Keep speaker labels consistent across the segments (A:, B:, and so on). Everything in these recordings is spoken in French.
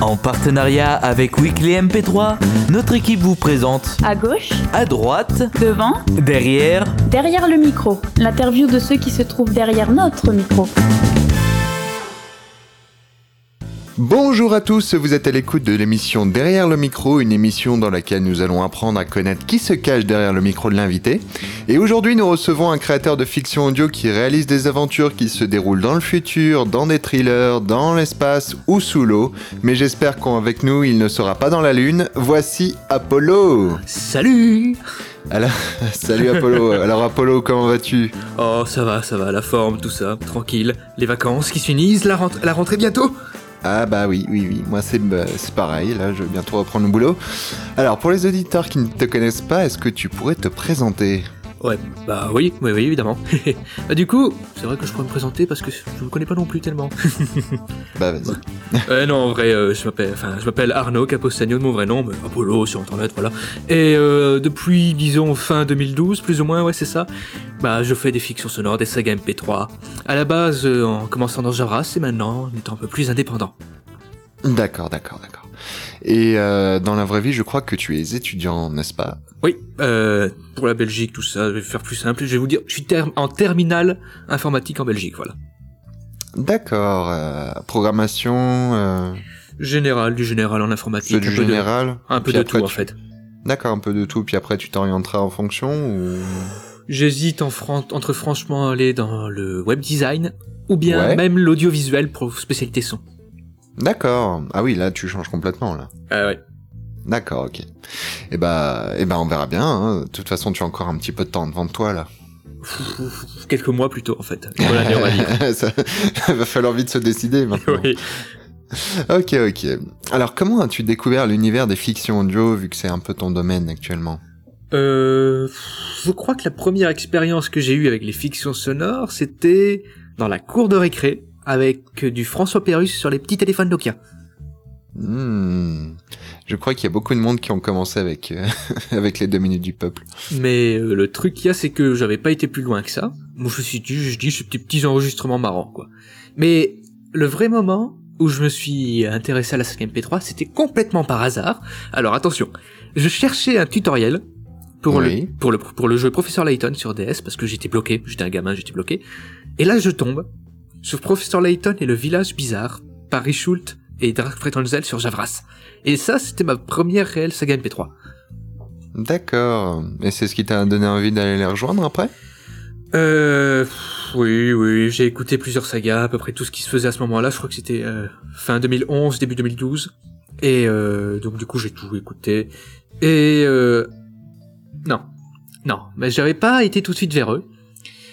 A: En partenariat avec Weekly MP3, notre équipe vous présente
B: À gauche,
A: à droite,
B: devant,
A: derrière,
B: derrière le micro. L'interview de ceux qui se trouvent derrière notre micro.
C: Bonjour à tous, vous êtes à l'écoute de l'émission Derrière le micro, une émission dans laquelle nous allons apprendre à connaître qui se cache derrière le micro de l'invité. Et aujourd'hui nous recevons un créateur de fiction audio qui réalise des aventures qui se déroulent dans le futur, dans des thrillers, dans l'espace ou sous l'eau. Mais j'espère qu'avec nous il ne sera pas dans la lune. Voici Apollo
D: Salut
C: Alors, salut Apollo. Alors Apollo, comment vas-tu?
D: Oh, ça va, ça va, la forme, tout ça, tranquille. Les vacances qui s'unissent, la, rent- la rentrée bientôt?
C: Ah bah oui, oui, oui, moi c'est bah, pareil, là je vais bientôt reprendre le boulot. Alors pour les auditeurs qui ne te connaissent pas, est-ce que tu pourrais te présenter?
D: Ouais, bah oui, oui, oui, évidemment. bah du coup, c'est vrai que je pourrais me présenter parce que je me connais pas non plus tellement.
C: Bah vas-y.
D: euh, non, en vrai, euh, je m'appelle, enfin, je m'appelle Arnaud Capostagno de mon vrai nom, mais Apollo sur internet, voilà. Et euh, depuis, disons, fin 2012, plus ou moins, ouais, c'est ça. Bah, je fais des fictions sonores, des sagas MP3. À la base, euh, en commençant dans Javras, et maintenant, en étant un peu plus indépendant.
C: D'accord, d'accord, d'accord. Et euh, dans la vraie vie, je crois que tu es étudiant, n'est-ce pas?
D: Oui, euh, pour la Belgique, tout ça, je vais faire plus simple. Je vais vous dire, je suis ter- en terminale informatique en Belgique, voilà.
C: D'accord. euh, programmation,
D: Général, du général en informatique.
C: du
D: un peu de- un peu tout, en fait.
C: D'accord, un peu de tout, puis après tu t'orienteras en fonction ou...
D: J'hésite en fran- entre franchement aller dans le web design ou bien
C: Ouais.
D: même l'audiovisuel pour spécialité son.
C: D'accord. Ah oui, là tu changes complètement, là.
D: Ah ouais.
C: D'accord, ok. Et bah, et bah on verra bien. hein. De toute façon, tu as encore un petit peu de temps devant toi, là.
D: Quelques mois plus tôt, en fait. Voilà, on va dire.
C: Ça va falloir vite se décider maintenant.
D: Oui.
C: Ok, ok. Alors, comment as-tu découvert l'univers des fictions audio, vu que c'est un peu ton domaine actuellement?
D: Euh, je crois que la première expérience que j'ai eue avec les fictions sonores, c'était dans la cour de récré avec du François Pérus sur les petits téléphones Nokia.
C: Hmm. Je crois qu'il y a beaucoup de monde qui ont commencé avec, euh, avec les deux minutes du peuple.
D: Mais euh, le truc qu'il y a, c'est que j'avais pas été plus loin que ça. Moi, je me suis dit, je dis, ces petits, petits enregistrements marrants, quoi. Mais le vrai moment où je me suis intéressé à la 5 MP3, c'était complètement par hasard. Alors attention, je cherchais un tutoriel pour
C: Oui.
D: le pour le pour le jeu Professeur Layton sur DS parce que j'étais bloqué, j'étais un gamin, j'étais bloqué. Et là, je tombe sur Professeur Layton et le village bizarre par Schult et Drake Fretonzel sur Javras. Et ça, c'était ma première réelle saga MP3.
C: D'accord. Et c'est ce qui t'a donné envie d'aller les rejoindre après?
D: Euh, oui, oui, j'ai écouté plusieurs sagas, à peu près tout ce qui se faisait à ce moment-là. Je crois que c'était euh, fin 2011, début 2012. Et euh, donc du coup, j'ai tout écouté. Et euh, non, non, mais j'avais pas été tout de suite vers eux.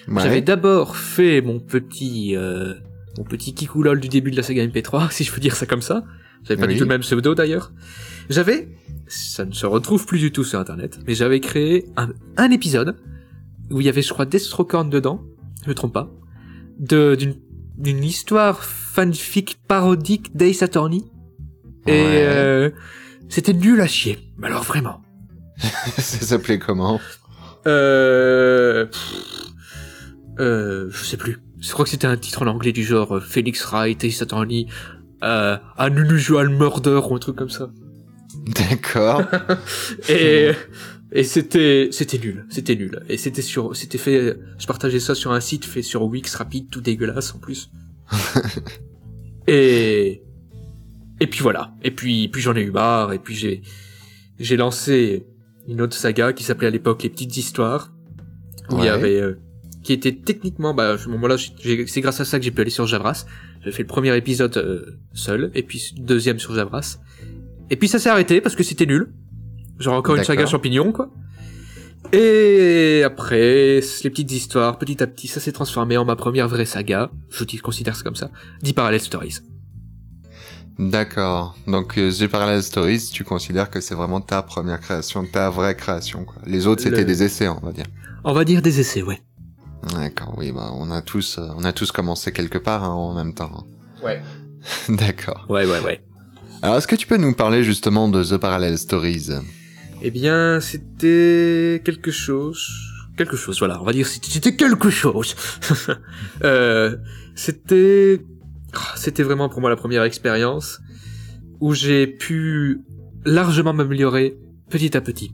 C: Ouais.
D: J'avais d'abord fait mon petit, euh, mon petit kikoulol du début de la saga MP3, si je peux dire ça comme ça. J'avais pas
C: Oui.
D: du tout le même pseudo d'ailleurs. J'avais, ça ne se retrouve plus du tout sur internet, mais j'avais créé un, un épisode où il y avait, je crois, Destrocorn dedans, je me trompe pas, de, d'une, d'une histoire fanfic parodique d'Ace Attorney. Et
C: Ouais.
D: euh, c'était nul à chier. Mais alors vraiment.
C: ça s'appelait comment?
D: Euh... pff, Euh... Je sais plus. Je crois que c'était un titre en anglais du genre euh, Felix Wright, Ace Attorney, euh, An Unusual Murder ou un truc comme ça.
C: D'accord.
D: Et, et c'était, c'était nul. C'était nul. Et c'était sur, c'était fait, je partageais ça sur un site fait sur Wix rapide, tout dégueulasse en plus. et, et puis voilà. Et puis, puis j'en ai eu marre. Et puis j'ai, j'ai lancé une autre saga qui s'appelait à l'époque Les Petites Histoires. Où il y avait, euh, qui était techniquement, bah, à ce moment-là, j'ai- c'est grâce à ça que j'ai pu aller sur Javras. J'ai fait le premier épisode euh, seul, et puis le deuxième sur Javras. Et puis ça s'est arrêté parce que c'était nul. Genre encore une saga champignon, quoi. Et après, les petites histoires, petit à petit, ça s'est transformé en ma première vraie saga. Je dis- considère ça comme ça. 10 Parallel Stories.
C: D'accord. Donc, euh, The Parallel Stories, tu considères que c'est vraiment ta première création, ta vraie création, quoi. Les autres, c'était
D: Le-
C: des essais, on va dire.
D: On va dire des essais, ouais.
C: D'accord, oui, bah, on a tous, euh, on a tous commencé quelque part hein, en même temps.
D: Ouais.
C: D'accord.
D: Ouais, ouais, ouais.
C: Alors, est-ce que tu peux nous parler justement de The Parallel Stories?
D: Eh bien, c'était quelque chose. Quelque chose, voilà. On va dire c'était quelque chose. euh, c'était, ah, c'était vraiment pour moi la première expérience. où j'ai pu largement m'améliorer petit à petit.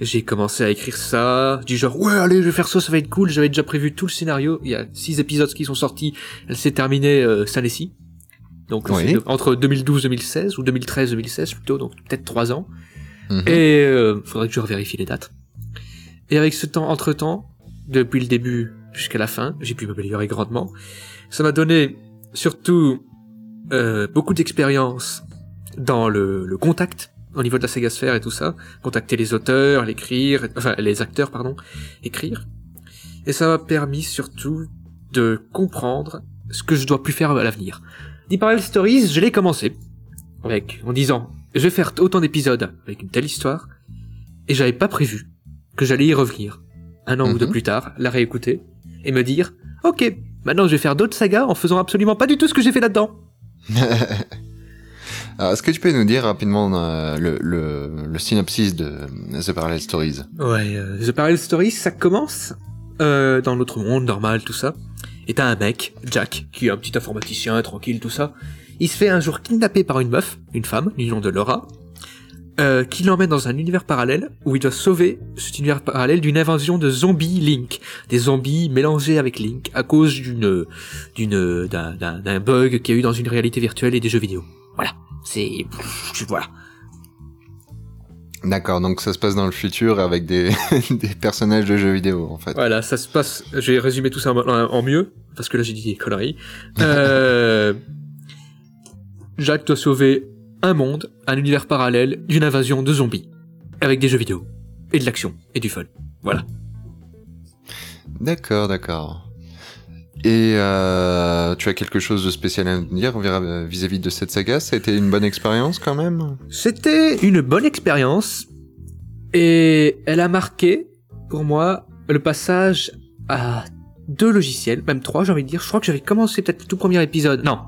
D: J'ai commencé à écrire ça, du genre ouais allez je vais faire ça, ça va être cool. J'avais déjà prévu tout le scénario. Il y a six épisodes qui sont sortis. Elle s'est terminée euh, année-ci. Donc
C: Oui.
D: c'est entre 2012-2016 ou 2013-2016 plutôt, donc peut-être trois ans.
C: Mhm.
D: Et euh, faudrait que je revérifie les dates. Et avec ce temps entre temps, depuis le début jusqu'à la fin, j'ai pu m'améliorer grandement. Ça m'a donné surtout euh, beaucoup d'expérience dans le, le contact au niveau de la saga sphère et tout ça, contacter les auteurs, l'écrire, enfin les acteurs pardon, écrire. Et ça m'a permis surtout de comprendre ce que je dois plus faire à l'avenir. The Parallel Stories, je l'ai commencé avec en disant je vais faire autant d'épisodes avec une telle histoire et j'avais pas prévu que j'allais y revenir un an ou deux
C: Mhm.
D: plus tard, la réécouter et me dire ok maintenant je vais faire d'autres sagas en faisant absolument pas du tout ce que j'ai fait là-dedans.
C: Alors, est-ce que tu peux nous dire rapidement euh, le, le, le synopsis de The Parallel Stories?
D: Ouais, euh, The Parallel Stories, ça commence euh, dans notre monde normal, tout ça. Et t'as un mec, Jack, qui est un petit informaticien, tranquille, tout ça. Il se fait un jour kidnapper par une meuf, une femme, du nom de Laura, euh, qui l'emmène dans un univers parallèle où il doit sauver cet univers parallèle d'une invasion de zombies Link, des zombies mélangés avec Link à cause d'une d'une d'un d'un d'un bug qu'il y a eu dans une réalité virtuelle et des jeux vidéo. Voilà, c'est voilà.
C: D'accord, donc ça se passe dans le futur avec des, des personnages de jeux vidéo en fait.
D: Voilà, ça se passe. Je vais résumer tout ça en, en- en mieux parce que là j'ai dit des conneries. Euh... Jack doit sauver un monde, un univers parallèle d'une invasion de zombies avec des jeux vidéo et de l'action et du fun. Voilà.
C: D'accord, d'accord. Et euh, tu as quelque chose de spécial à dire vis- vis-à-vis de cette saga? Ça a été une bonne expérience quand même?
D: C'était une bonne expérience et elle a marqué pour moi le passage à deux logiciels, même trois j'ai envie de dire. Je crois que j'avais commencé peut-être le tout premier épisode. Non,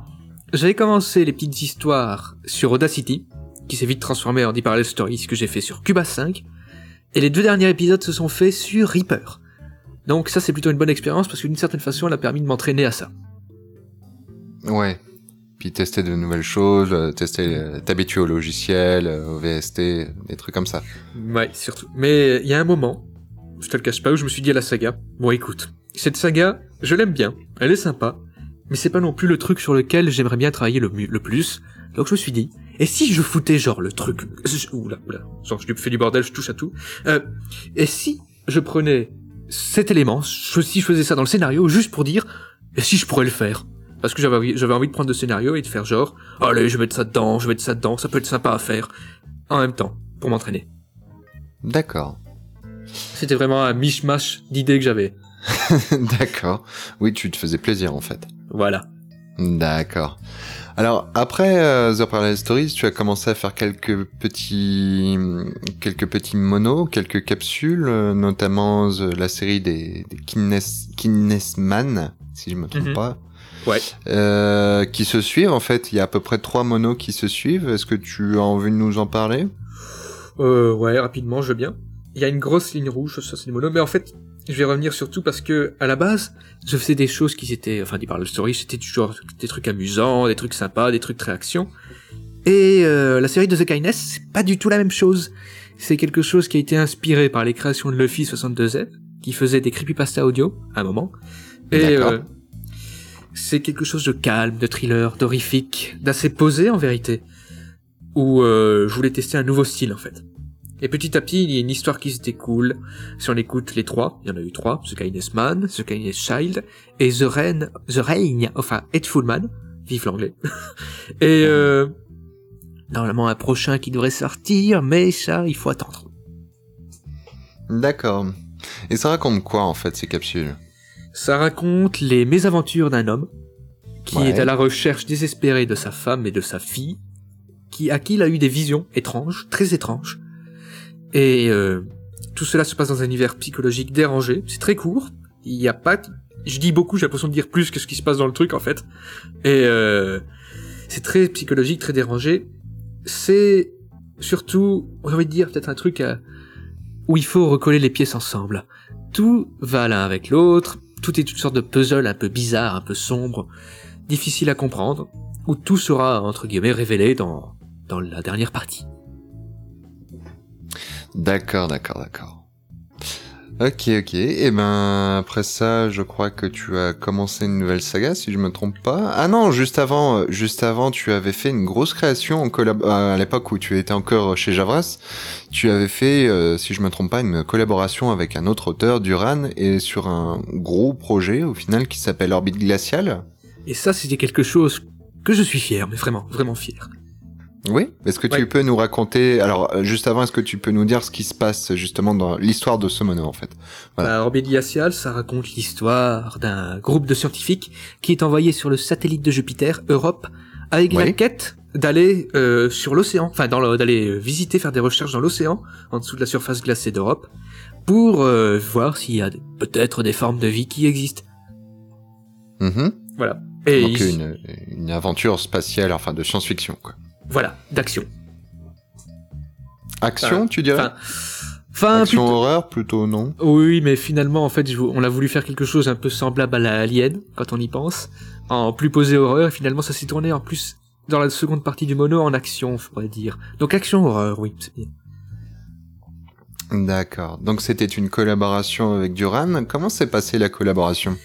D: j'avais commencé les petites histoires sur Audacity, qui s'est vite transformé en The Parallel Stories que j'ai fait sur Cubase 5, et les deux derniers épisodes se sont faits sur Reaper. Donc ça c'est plutôt une bonne expérience parce que d'une certaine façon elle a permis de m'entraîner à ça.
C: Ouais. Puis tester de nouvelles choses, euh, tester, euh, t'habituer au logiciel, euh, au VST, des trucs comme ça.
D: Ouais, surtout. Mais il y a un moment, je te le cache pas, où je me suis dit à la saga, bon écoute, cette saga, je l'aime bien, elle est sympa, mais c'est pas non plus le truc sur lequel j'aimerais bien travailler le, plus. Donc je me suis dit, et si je foutais genre le truc, oula, oula, genre je fais du bordel, je touche à tout, euh, et si je prenais cet élément, je- si je faisais ça dans le scénario, juste pour dire, et si je pourrais le faire parce que j'avais envie, j'avais envie de prendre le scénario et de faire genre, allez, je vais mettre ça dedans, je vais mettre ça dedans, ça peut être sympa à faire, en même temps, pour m'entraîner.
C: D'accord.
D: C'était vraiment un mishmash d'idées que j'avais.
C: D'accord. Oui, tu te faisais plaisir en fait.
D: Voilà.
C: D'accord. Alors après euh, The Parallel Stories, tu as commencé à faire quelques petits, quelques petits monos, quelques capsules, euh, notamment euh, la série des, des Kines, Kinesman, si je me trompe
D: Mhm.
C: pas.
D: Ouais.
C: Euh, qui se suivent en fait. Il y a à peu près trois monos qui se suivent. Est-ce que tu as envie de nous en parler?
D: Euh, ouais, rapidement, je veux bien. Il y a une grosse ligne rouge, c'est des monos, mais en fait, je vais revenir surtout parce que, à la base, je faisais des choses qui étaient, enfin, dit par le story, c'était toujours des trucs amusants, des trucs sympas, des trucs très action. Et euh, la série de The Kindness, c'est pas du tout la même chose. C'est quelque chose qui a été inspiré par les créations de Luffy 62Z, qui faisait des creepypasta audio, à un moment. Et euh, c'est quelque chose de calme, de thriller, d'horrifique, d'assez posé en vérité. Où euh, je voulais tester un nouveau style en fait. Et petit à petit, il y a une histoire qui se découle. Si on écoute les trois, il y en a eu trois, The Kindness Man, The Kindness Child, et The Reign, The Reign, enfin, Hateful Man, vive l'anglais. et euh, normalement un prochain qui devrait sortir, mais ça, il faut attendre.
C: D'accord. Et ça raconte quoi en fait ces capsules?
D: Ça raconte les mésaventures d'un homme qui
C: Ouais.
D: est à la recherche désespérée de sa femme et de sa fille, qui à qui il a eu des visions étranges, très étranges. Et euh, tout cela se passe dans un univers psychologique dérangé. C'est très court. Il n'y a pas. Je dis beaucoup. J'ai l'impression de dire plus que ce qui se passe dans le truc en fait. Et euh, c'est très psychologique, très dérangé. C'est surtout, j'ai envie de dire peut-être un truc à- où il faut recoller les pièces ensemble. Tout va l'un avec l'autre. Tout est une sorte de puzzle un peu bizarre, un peu sombre, difficile à comprendre, où tout sera entre guillemets révélé dans la dernière partie.
C: D'accord, d'accord, d'accord. Ok, ok. Et ben après ça, je crois que tu as commencé une nouvelle saga, si je me trompe pas. Ah non, juste avant, euh, juste avant, tu avais fait une grosse création en collab à l'époque où tu étais encore chez Javras. Tu avais fait, euh, si je me trompe pas, une collaboration avec un autre auteur, Duran, et sur un gros projet au final qui s'appelle Orbite glaciale.
D: Et ça, c'était quelque chose que je suis fier, mais vraiment, vraiment fier.
C: Oui. Est-ce que tu peux nous raconter Alors euh, juste avant, est-ce que tu peux nous dire ce qui se passe justement dans l'histoire de ce mono en fait? Voilà.
D: Bah, Orbit glacial, ça raconte l'histoire d'un groupe de scientifiques qui est envoyé sur le satellite de Jupiter, Europe, avec la quête d'aller euh, sur l'océan, enfin d'aller visiter, faire des recherches dans l'océan, en dessous de la surface glacée d'Europe, pour euh, voir s'il y a peut-être des formes de vie qui existent.
C: Mhm.
D: Voilà. Et
C: Donc une, une aventure spatiale, enfin de science-fiction quoi.
D: Voilà, d'action.
C: Action, tu dirais
D: enfin
C: Action
D: plutôt-
C: horreur plutôt non
D: Oui, mais finalement, en fait, on a voulu faire quelque chose un peu semblable à la Alien, quand on y pense, en plus posé horreur, et finalement, ça s'est tourné en plus dans la seconde partie du mono en action, je pourrais dire. Donc action horreur, oui, c'est bien.
C: D'accord. Donc c'était une collaboration avec Duran. Comment s'est passée la collaboration?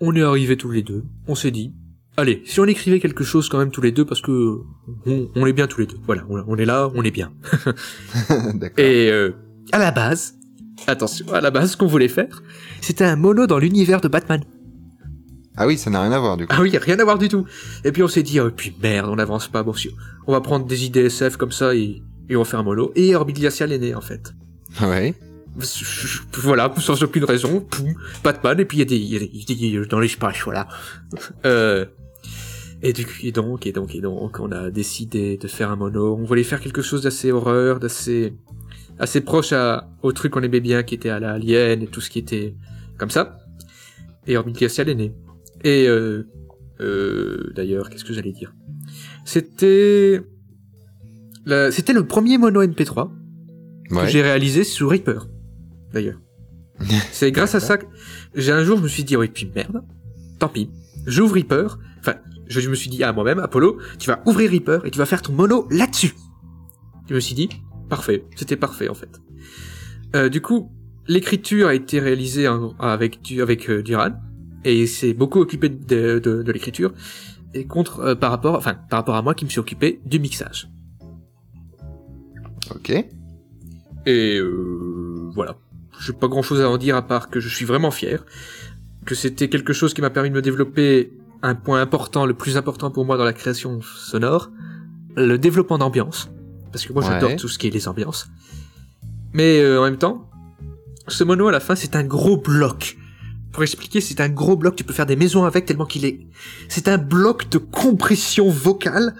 D: On est arrivés tous les deux, on s'est dit, allez, si on écrivait quelque chose quand même tous les deux, parce que on, on est bien tous les deux, voilà, on, on est là, on est bien. Et euh, à la base, attention, à la base, ce qu'on voulait faire, c'était un mono dans l'univers de Batman.
C: Ah oui, ça n'a rien à voir du coup.
D: Ah oui, rien à voir du tout. Et puis on s'est dit, oh, puis merde, on n'avance pas. Bon, si, on va prendre des idées SF comme ça et, et on va faire un mono. Et Orbit Glacial est né, en fait.
C: Ouais.
D: Voilà, sans aucune raison, poum, Batman, et puis il y a des, y a des- y a des- dans l'espace, voilà. Euh, et, du, et donc, et donc, et donc, on a décidé de faire un mono. On voulait faire quelque chose d'assez horreur, d'assez, assez proche à, au truc qu'on aimait bien, qui était à la Alien et tout ce qui était comme ça. Et Orbit Glacial est né. Et, euh, euh, d'ailleurs, qu'est-ce que j'allais dire? C'était, la- c'était le premier mono MP3 que
C: Ouais.
D: j'ai réalisé sous Reaper, d'ailleurs. C'est grâce à ça que j'ai un jour je me suis dit oui puis merde, tant pis, j'ouvre Reaper. Enfin, je, je me suis dit à moi-même Apollo, tu vas ouvrir Reaper et tu vas faire ton mono là-dessus. Je me suis dit parfait, c'était parfait en fait. Euh, du coup, l'écriture a été réalisée avec du, avec euh, Duran et il s'est beaucoup occupé de, de, de l'écriture et contre euh, par rapport enfin par rapport à moi qui me suis occupé du mixage.
C: Ok.
D: Et euh, voilà. J'ai pas grand chose à en dire à part que je suis vraiment fier, que c'était quelque chose qui m'a permis de me développer un point important, le plus important pour moi dans la création sonore, le développement d'ambiance. Parce que moi j'adore tout ce qui est les ambiances. Mais euh, en même temps, ce mono à la fin c'est un gros bloc. Pour expliquer, c'est un gros bloc, tu peux faire des maisons avec tellement qu'il est... C'est un bloc de compression vocale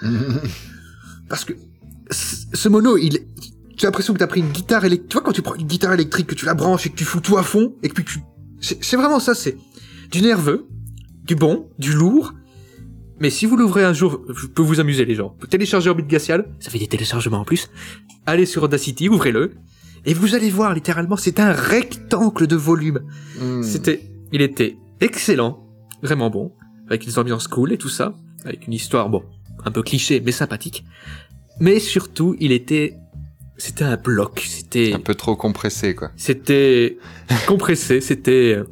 D: parce que ce mono, il, tu as l'impression que t'as pris une guitare électrique. Tu vois quand tu prends une guitare électrique, que tu la branches et que tu fous tout à fond, et que puis tu, c'est vraiment ça, c'est du nerveux, du bon, du lourd. Mais si vous l'ouvrez un jour, je peux vous amuser les gens. Vous téléchargez Orbit Glacial, ça fait des téléchargements en plus. Allez sur Audacity, ouvrez-le, et vous allez voir littéralement, c'est un rectangle de volume.
C: Hmm.
D: C'était, il était excellent, vraiment bon, avec des ambiances cool et tout ça, avec une histoire, bon, un peu cliché, mais sympathique. Mais surtout, il était, c'était un bloc, c'était,
C: un peu trop compressé quoi.
D: c'était compressé, c'était, euh,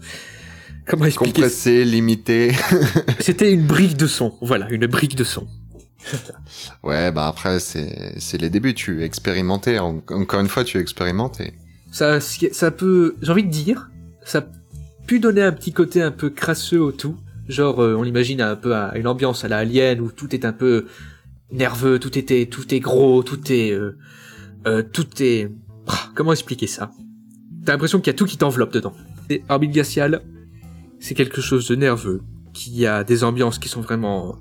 D: comment expliquer
C: Compressé, limité.
D: C'était une brique de son, voilà, une brique de son.
C: ouais, bah après c'est c'est les débuts. Tu expérimentais. En- Encore une fois, tu expérimentais.
D: Ça, ça peut, j'ai envie de dire, ça a pu donner un petit côté un peu crasseux au tout. Genre, euh, on l'imagine un peu à une ambiance à la Alien où tout est un peu nerveux, tout était, tout est gros, tout est, euh, euh, tout est, Ah, comment expliquer ça? T'as l'impression qu'il y a tout qui t'enveloppe dedans. Et Orbit Glacial, c'est quelque chose de nerveux, qui a des ambiances qui sont vraiment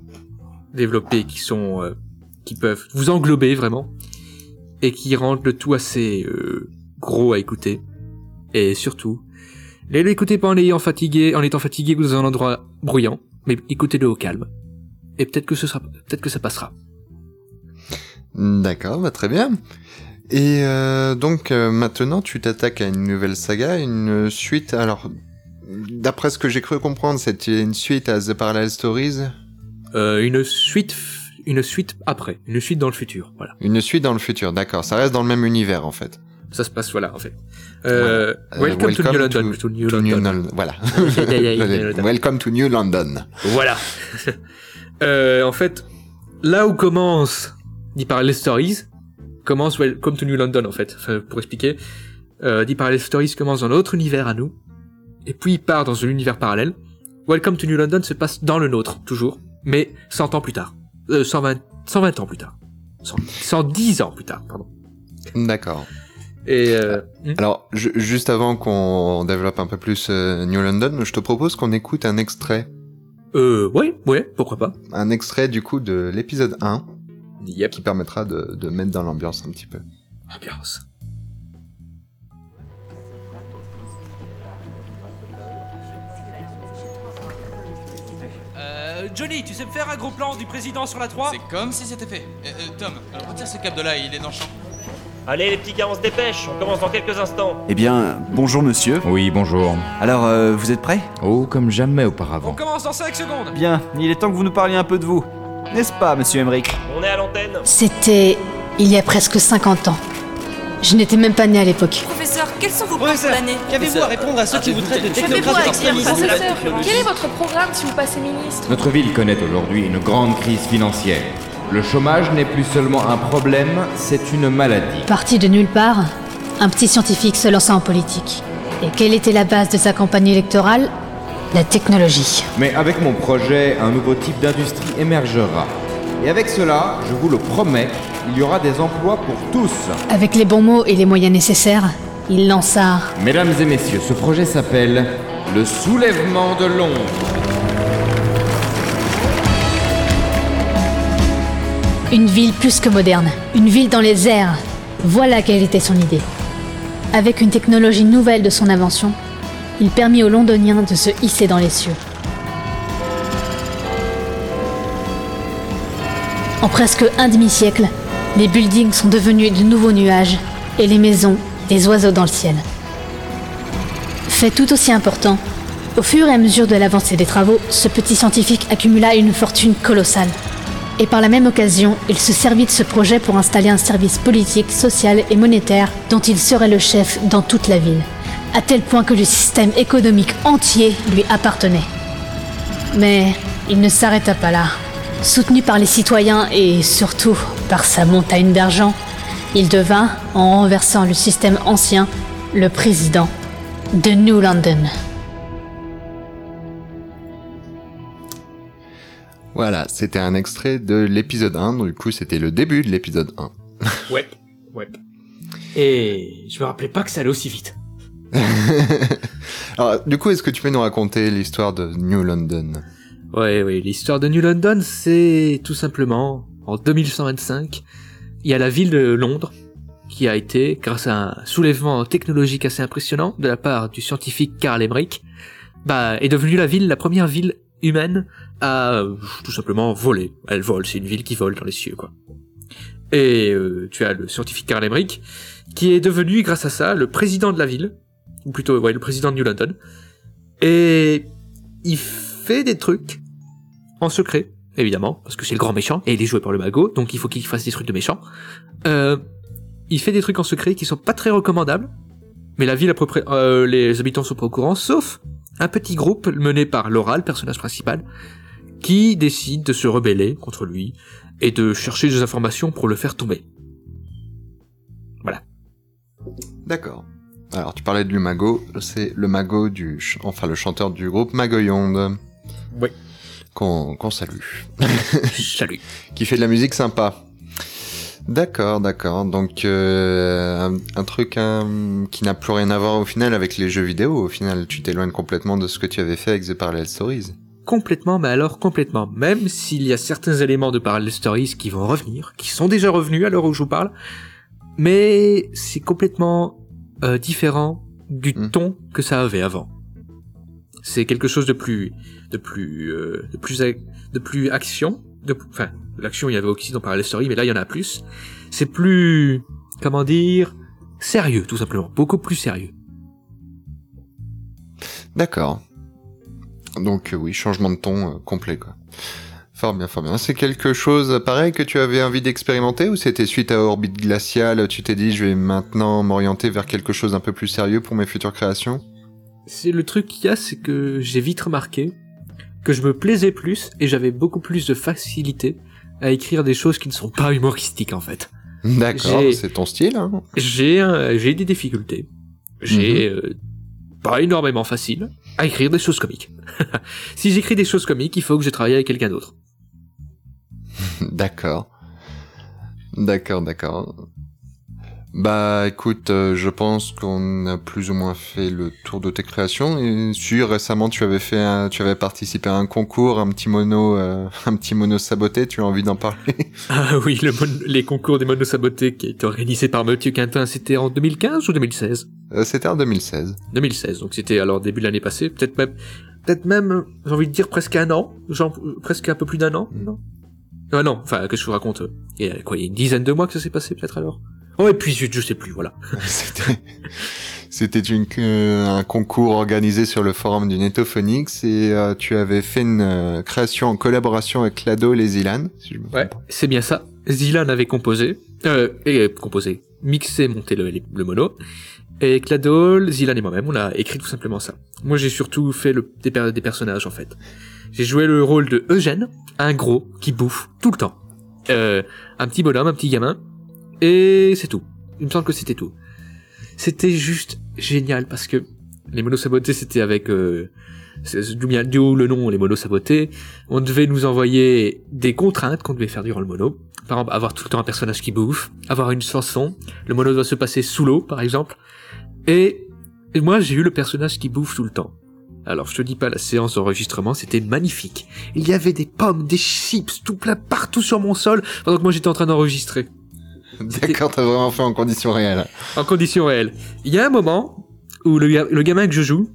D: développées, qui sont, euh, qui peuvent vous englober vraiment, et qui rendent le tout assez euh, gros à écouter. Et surtout, ne l'écoutez pas en fatigué, en étant fatigué ou dans un endroit bruyant, mais écoutez-le au calme. Et peut-être que ce sera, peut-être que ça passera.
C: D'accord, bah très bien. Et euh, donc euh, maintenant, tu t'attaques à une nouvelle saga, une suite. Alors, d'après ce que j'ai cru comprendre, c'était une suite à The Parallel Stories.
D: Euh, une suite, une suite après, une suite dans le futur. Voilà.
C: Une suite dans le futur, d'accord. Ça reste dans le même univers en fait.
D: Ça se passe voilà en fait. Euh, welcome, to New London. to New
C: to
D: London.
C: Lon- Voilà. Welcome to New London.
D: Voilà. euh, en fait, là où commence Deep Parallel Stories, commence Welcome to New London en fait. Enfin, pour expliquer, euh, Deep Parallel Stories commence dans notre univers à nous, et puis il part dans un univers parallèle. Welcome to New London se passe dans le nôtre, toujours, mais 100 ans plus tard. Euh, 120, 120 ans plus tard. 100 110 ans plus tard, pardon.
C: D'accord.
D: Et euh, hmm?
C: Alors, ju- juste avant qu'on développe un peu plus euh, New London, je te propose qu'on écoute un extrait.
D: euh, ouais, ouais, pourquoi pas.
C: Un extrait du coup de l'épisode 1
D: Yep.
C: qui permettra de, de mettre dans l'ambiance un petit peu.
D: Ambiance.
E: Euh, Johnny, tu sais me faire un gros plan du président sur la 3
F: C'est comme si c'était fait. Euh, euh, Tom, retire ce câble de là, il est dans le champ.
G: Allez les petits gars, on se dépêche, on commence dans quelques instants.
H: Eh bien, bonjour monsieur.
I: Oui, bonjour.
H: Alors, euh, vous êtes prêts
I: Oh, comme jamais
E: On
I: auparavant.
E: commence dans 5 secondes
H: Bien, il est temps que vous nous parliez un peu de vous. N'est-ce pas, monsieur Emmerich
G: On est à l'antenne.
J: C'était il y a presque 50 ans. Je n'étais même pas née à l'époque.
K: Professeur, quels sont vos plans pour l'année
G: Qu'avez-vous à répondre à ceux qui vous traitent de technocrates et extrémistes
B: Professeur, quel est votre programme si vous passez ministre
I: Notre ville connaît aujourd'hui une grande crise financière. Le chômage n'est plus seulement un problème, c'est une maladie.
J: Parti de nulle part, un petit scientifique se lança en politique. Et quelle était la base de sa campagne électorale? La technologie.
I: Mais avec mon projet, un nouveau type d'industrie émergera. Et avec cela, je vous le promets, il y aura des emplois pour tous.
J: Avec les bons mots et les moyens nécessaires, il lança
I: Mesdames et messieurs, ce projet s'appelle le soulèvement de Londres.
J: une ville plus que moderne, une ville dans les airs. Voilà quelle était son idée. Avec une technologie nouvelle de son invention, il permit aux Londoniens de se hisser dans les cieux. En presque un demi-siècle, les buildings sont devenus de nouveaux nuages et les maisons des oiseaux dans le ciel. Fait tout aussi important, au fur et à mesure de l'avancée des travaux, ce petit scientifique accumula une fortune colossale. Et par la même occasion, il se servit de ce projet pour installer un service politique, social et monétaire dont il serait le chef dans toute la ville, à tel point que le système économique entier lui appartenait. Mais il ne s'arrêta pas là. Soutenu par les citoyens et surtout par sa montagne d'argent, il devint, en renversant le système ancien, le président de New London.
C: Voilà, c'était un extrait de l'épisode 1, donc du coup c'était le début de l'épisode 1.
D: Ouais, ouais. Et je me rappelais pas que ça allait aussi vite.
C: Alors, du coup, est-ce que tu peux nous raconter l'histoire de New London?
D: Ouais, ouais, l'histoire de New London, c'est tout simplement, en 2125, il y a la ville de Londres qui a été, grâce à un soulèvement technologique assez impressionnant de la part du scientifique Karl Emmerich, bah, est devenue la ville, la première ville humaine à euh, tout simplement voler. Elle vole, c'est une ville qui vole dans les cieux, quoi. Et euh, tu as le scientifique Karl Emmerich qui est devenu, grâce à ça, le président de la ville, ou plutôt, ouais, le président de New London. Et il fait des trucs en secret, évidemment, parce que c'est le grand méchant, et il est joué par le magot, donc il faut qu'il fasse des trucs de méchant. Euh, il fait des trucs en secret qui sont pas très recommandables, mais la ville à euh, les habitants sont pas au courant, sauf un petit groupe mené par Laura, le personnage principal, qui décide de se rebeller contre lui et de chercher des informations pour le faire tomber. Voilà.
C: D'accord. Alors, tu parlais de Lumago, c'est le mago du, enfin chanteur du groupe Magoyonde.
D: Oui.
C: Qu'on qu'on salue.
D: Salut.
C: Qui fait de la musique sympa. D'accord, d'accord. Donc euh, un, un truc hein, qui n'a plus rien à voir au final avec les jeux vidéo. Au final, tu t'éloignes complètement de ce que tu avais fait avec The Parallel Stories.
D: Complètement, mais alors complètement. Même s'il y a certains éléments de Parallel Stories qui vont revenir, qui sont déjà revenus à l'heure où je vous parle, mais c'est complètement euh, différent du
C: Mm.
D: ton que ça avait avant. C'est quelque chose de plus, de plus, euh, de plus, de plus action. Enfin, l'action il y avait aussi dans Parallel Story, mais là il y en a plus. C'est plus, comment dire, sérieux tout simplement, beaucoup plus sérieux.
C: D'accord. Donc euh, oui, changement de ton euh, complet quoi. Fort bien, fort bien. C'est quelque chose pareil que tu avais envie d'expérimenter ou c'était suite à Orbite Glacial, tu t'es dit je vais maintenant m'orienter vers quelque chose un peu plus sérieux pour mes futures créations?
D: C'est le truc qu'il y a, c'est que j'ai vite remarqué que je me plaisais plus et j'avais beaucoup plus de facilité à écrire des choses qui ne sont pas humoristiques en fait.
C: D'accord, c'est ton style. Hein
D: J'ai j'ai des difficultés. J'ai euh, pas énormément facile à écrire des choses comiques. si j'écris des choses comiques, il faut que je travaille avec quelqu'un d'autre.
C: D'accord. D'accord, d'accord. Bah écoute, euh, je pense qu'on a plus ou moins fait le tour de tes créations. Et si récemment tu avais fait, un- tu avais participé à un concours, un petit mono, euh, un petit mono saboté. Tu as envie d'en parler?
D: Ah oui, le mon- les concours des monos sabotés qui a été organisé par Mathieu Quintin, c'était en 2015 ou 2016
C: Euh, C'était en 2016.
D: 2016, donc c'était alors début de l'année passée, peut-être même, peut-être même, j'ai envie de dire presque un an, genre euh, presque un peu plus d'un an, non Ah non, enfin, que je vous raconte, il y a quoi, il y a une dizaine de mois que ça s'est passé peut-être alors? Oh, et puis je, je sais plus, voilà.
C: C'était, une, euh, un concours organisé sur le forum du Netophonix et euh, tu avais fait une euh, création en collaboration avec Lado et les Ilan. si je me
D: Ouais, c'est bien ça. Zilan avait composé, euh, et euh, composé, mixé, monté le, le mono. Et Cladol, Zilan et moi-même, on a écrit tout simplement ça. Moi, j'ai surtout fait le, des, per- des personnages, en fait. J'ai joué le rôle de Eugène, un gros qui bouffe tout le temps. Euh, un petit bonhomme, un petit gamin. Et c'est tout. Il me semble que c'était tout. C'était juste génial parce que les monos sabotés, c'était avec euh, d'où le nom, les monos sabotés. On devait nous envoyer des contraintes qu'on devait faire durant le mono. Par exemple, avoir tout le temps un personnage qui bouffe, avoir une chanson. Le mono doit se passer sous l'eau, par exemple. Et, et moi, j'ai eu le personnage qui bouffe tout le temps. Alors, je te dis pas, la séance d'enregistrement, c'était magnifique. Il y avait des pommes, des chips, tout plein partout sur mon sol, pendant que moi j'étais en train d'enregistrer.
C: D'accord, t'as vraiment fait en conditions réelles.
D: En conditions réelles. Il y a un moment où le, ga- le gamin que je joue,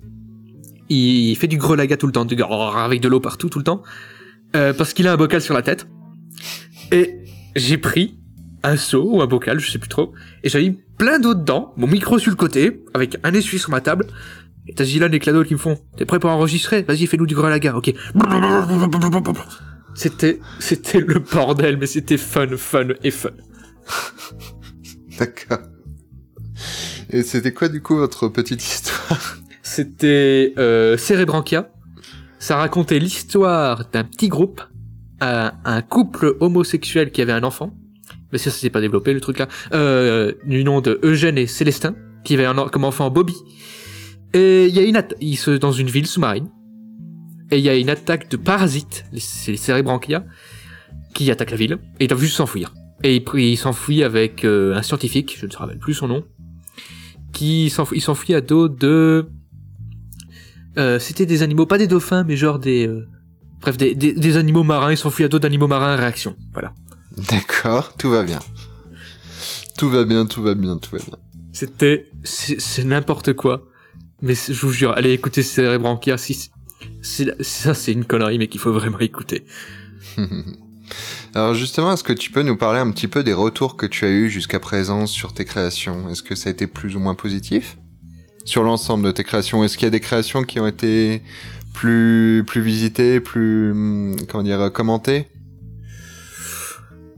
D: il fait du grelaga tout le temps, du avec de l'eau partout tout le temps, euh, parce qu'il a un bocal sur la tête. Et j'ai pris un seau ou un bocal, je sais plus trop, et j'ai mis plein d'eau dedans, mon micro sur le côté, avec un essuie sur ma table. Et t'as Zilan et Clado qui me font, t'es prêt pour enregistrer? Vas-y, fais-nous du grelaga, ok. C'était, c'était le bordel, mais c'était fun, fun et fun.
C: D'accord. Et c'était quoi du coup votre petite histoire?
D: C'était euh, Cerebranchia. Ça racontait l'histoire d'un petit groupe, un, couple homosexuel qui avait un enfant. Mais ça, ça s'est pas développé le truc là. Euh, du nom de Eugène et Célestin, qui avait comme enfant Bobby. Et il y a une ils se dans une ville sous-marine. Et il y a une attaque de parasites, c'est les Cerebranchia, qui attaquent la ville. Et ils doivent juste s'enfuir. Et il, il s'enfuit avec euh, un scientifique, je ne me rappelle plus son nom, qui s'enfuit, il s'enfuit à dos de euh, c'était des animaux, pas des dauphins, mais genre des, euh, bref, des, des, des animaux marins. Ils s'enfuient à dos d'animaux marins. Réaction. Voilà.
C: D'accord, tout va bien. Tout va bien, tout va bien, tout va bien.
D: C'était, c'est n'importe quoi. Mais je vous jure, allez écouter Cerebranchia. Si, ça, c'est une connerie, mais qu'il faut vraiment écouter.
C: Alors justement, est-ce que tu peux nous parler un petit peu des retours que tu as eus jusqu'à présent sur tes créations? Est-ce que ça a été plus ou moins positif? Sur l'ensemble de tes créations, est-ce qu'il y a des créations qui ont été plus plus visitées, plus hum, comment dire commentées?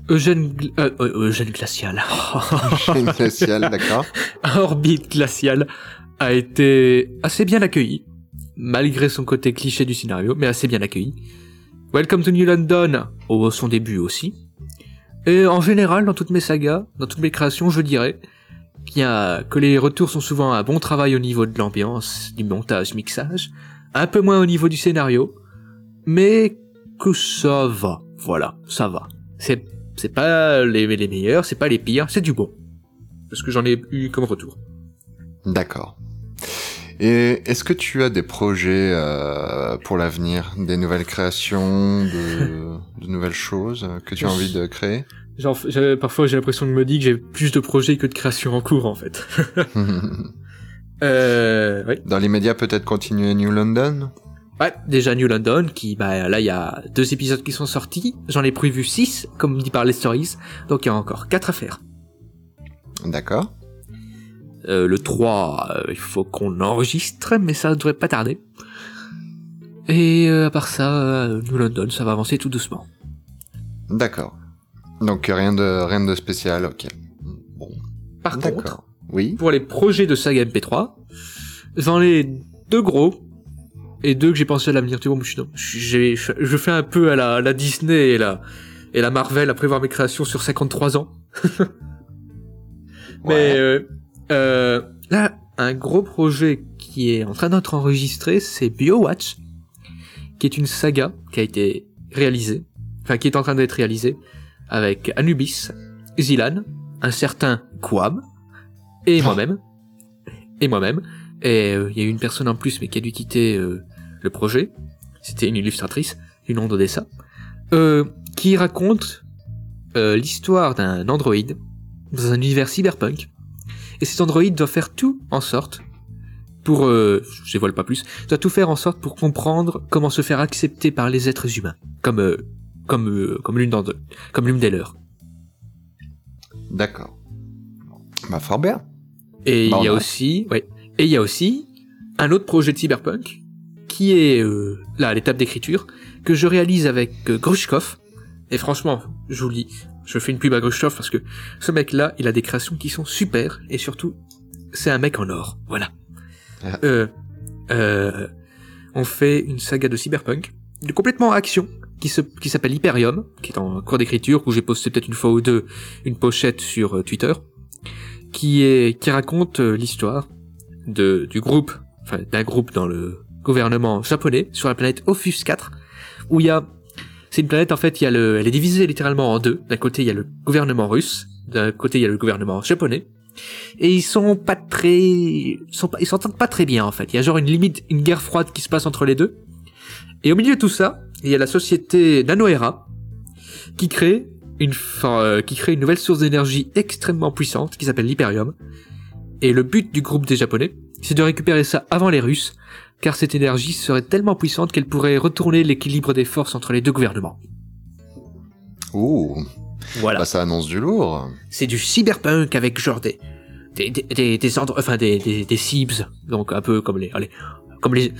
D: Eugène, euh, euh, Eugène glacial.
C: Eugène glacial, d'accord.
D: Orbite glacial a été assez bien accueilli, malgré son côté cliché du scénario, mais assez bien accueilli. Welcome to New London, au son début aussi. Et en général, dans toutes mes sagas, dans toutes mes créations, je dirais qu'il y a, que les retours sont souvent un bon travail au niveau de l'ambiance, du montage, mixage, un peu moins au niveau du scénario, mais que ça va. Voilà, ça va. C'est, c'est pas les, les meilleurs, c'est pas les pires, c'est du bon. Parce que j'en ai eu comme retour.
C: D'accord. Et est-ce que tu as des projets euh, pour l'avenir, des nouvelles créations, de, de nouvelles choses que tu as envie de créer?
D: Genre, parfois j'ai l'impression de me dire que j'ai plus de projets que de créations en cours en fait. euh, oui.
C: Dans l'immédiat, peut-être continuer New London?
D: Ouais, déjà New London, qui, bah là il y a deux épisodes qui sont sortis, j'en ai prévu six, comme dit par les stories, donc il y a encore quatre à faire.
C: D'accord.
D: Euh, le 3, euh, il faut qu'on enregistre, mais ça devrait pas tarder. Et euh, à part ça, New London, ça va avancer tout doucement.
C: D'accord. Donc rien de rien de spécial, ok. Bon.
D: Par contre,
C: Oui.
D: pour les projets de saga MP3, j'en ai deux gros et deux que j'ai pensé à l'avenir. Tu vois, je, fais un peu à la, la Disney et la, et la Marvel à prévoir mes créations sur 53 ans. Mais euh, euh, là, un gros projet qui est en train d'être enregistré, c'est BioWatch, qui est une saga qui a été réalisée, enfin qui est en train d'être réalisée avec Anubis, Zilan, un certain Quam, et moi-même, et moi-même, et euh, il y a eu une personne en plus mais qui a dû quitter euh, le projet, c'était une illustratrice du nom d'Odessa, euh, qui raconte l'histoire d'un androïde dans un univers cyberpunk, et cet androïde doit faire tout en sorte pour, euh, je dévoile pas plus, doit tout faire en sorte pour comprendre comment se faire accepter par les êtres humains, comme euh, comme euh, comme l'une d'entre comme l'une des leurs.
C: D'accord. Bah fort bien.
D: Et
C: Bah,
D: il y a
C: a-
D: aussi, ouais, et il y a aussi un autre projet de cyberpunk qui est euh, là à l'étape d'écriture que je réalise avec Grushkov. Et franchement, je vous le dis, je fais une pub à Grushkov parce que ce mec-là, il a des créations qui sont super et surtout, c'est un mec en or. Voilà.
C: Ah.
D: Euh, euh, on fait une saga de cyberpunk, de complètement action, qui se, qui s'appelle Hyperium, qui est en cours d'écriture, où j'ai posté peut-être une fois ou deux une pochette sur euh, Twitter, qui est, qui raconte euh, l'histoire de, du groupe, enfin, d'un groupe dans le gouvernement japonais, sur la planète Ophus 4, où il y a, c'est une planète, en fait, il y a le, elle est divisée littéralement en deux. D'un côté, il y a le gouvernement russe, d'un côté, il y a le gouvernement japonais, et ils sont pas très, ils sont s'entendent pas très bien en fait. Il y a genre une limite, une guerre froide qui se passe entre les deux. Et au milieu de tout ça, il y a la société Nanoera qui crée une, euh, qui crée une nouvelle source d'énergie extrêmement puissante qui s'appelle l'Hyperium. Et le but du groupe des Japonais, c'est de récupérer ça avant les Russes, car cette énergie serait tellement puissante qu'elle pourrait retourner l'équilibre des forces entre les deux gouvernements.
C: Ouh.
D: Voilà.
C: Bah ça annonce du lourd.
D: c'est du cyberpunk avec genre des des des des, des enfin des des des cibs donc un peu comme les allez comme les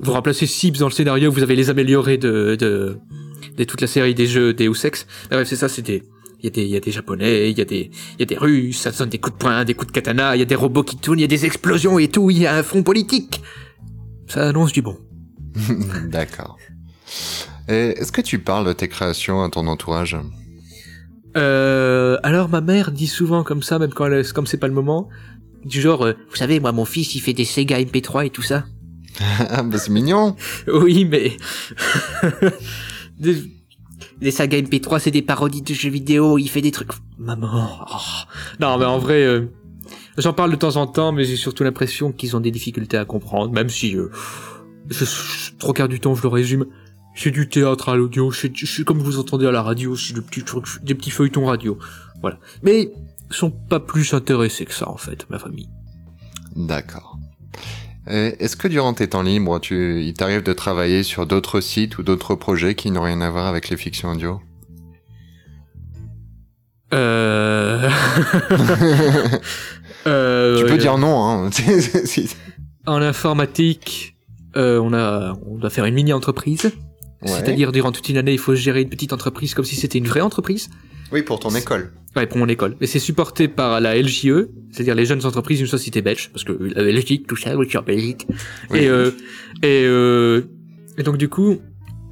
D: vous remplacez cibs dans le scénario vous avez les améliorés de de de toute la série des jeux Deus Ex Mais bref c'est ça c'est des il y a des il y a des japonais il y a des il y a des russes ça sonne des coups de poing des coups de katana il y a des robots qui tournent il y a des explosions et tout il y a un front politique ça annonce du bon
C: D'accord. Est-ce que tu parles de tes créations à ton entourage?
D: Euh, alors ma mère dit souvent comme ça, même quand elle, comme c'est pas le moment, du genre, euh, vous savez, moi mon fils il fait des Sega MP3 et tout ça.
C: Ah bah c'est mignon.
D: Oui, mais des sagas MP3 c'est des parodies de jeux vidéo, il fait des trucs. Maman. oh. Non, mais en vrai, euh, j'en parle de temps en temps, mais j'ai surtout l'impression qu'ils ont des difficultés à comprendre, même si euh, je, je- trois quarts du temps je le résume. C'est du théâtre à l'audio, c'est c'est comme vous entendez à la radio, c'est des petits trucs, des petits feuilletons radio. Voilà. Mais ils sont pas plus intéressés que ça en fait, ma famille.
C: D'accord. Est-ce que durant tes temps libres, tu, il t'arrive de travailler sur d'autres sites ou d'autres projets qui n'ont rien à voir avec les fictions audio?
D: Euh... Euh,
C: Tu peux dire non, hein.
D: En informatique, euh, on a, on doit faire une mini-entreprise.
C: Ouais.
D: C'est-à-dire, durant toute une année, il faut gérer une petite entreprise comme si c'était une vraie entreprise.
C: Oui, pour ton école.
D: Ouais, pour mon école. Mais c'est supporté par la LJE, c'est-à-dire les jeunes entreprises d'une société belge, parce que la Belgique, tout ça, oui, je suis en Belgique.
C: Oui.
D: Et, euh, et, euh, et donc, du coup,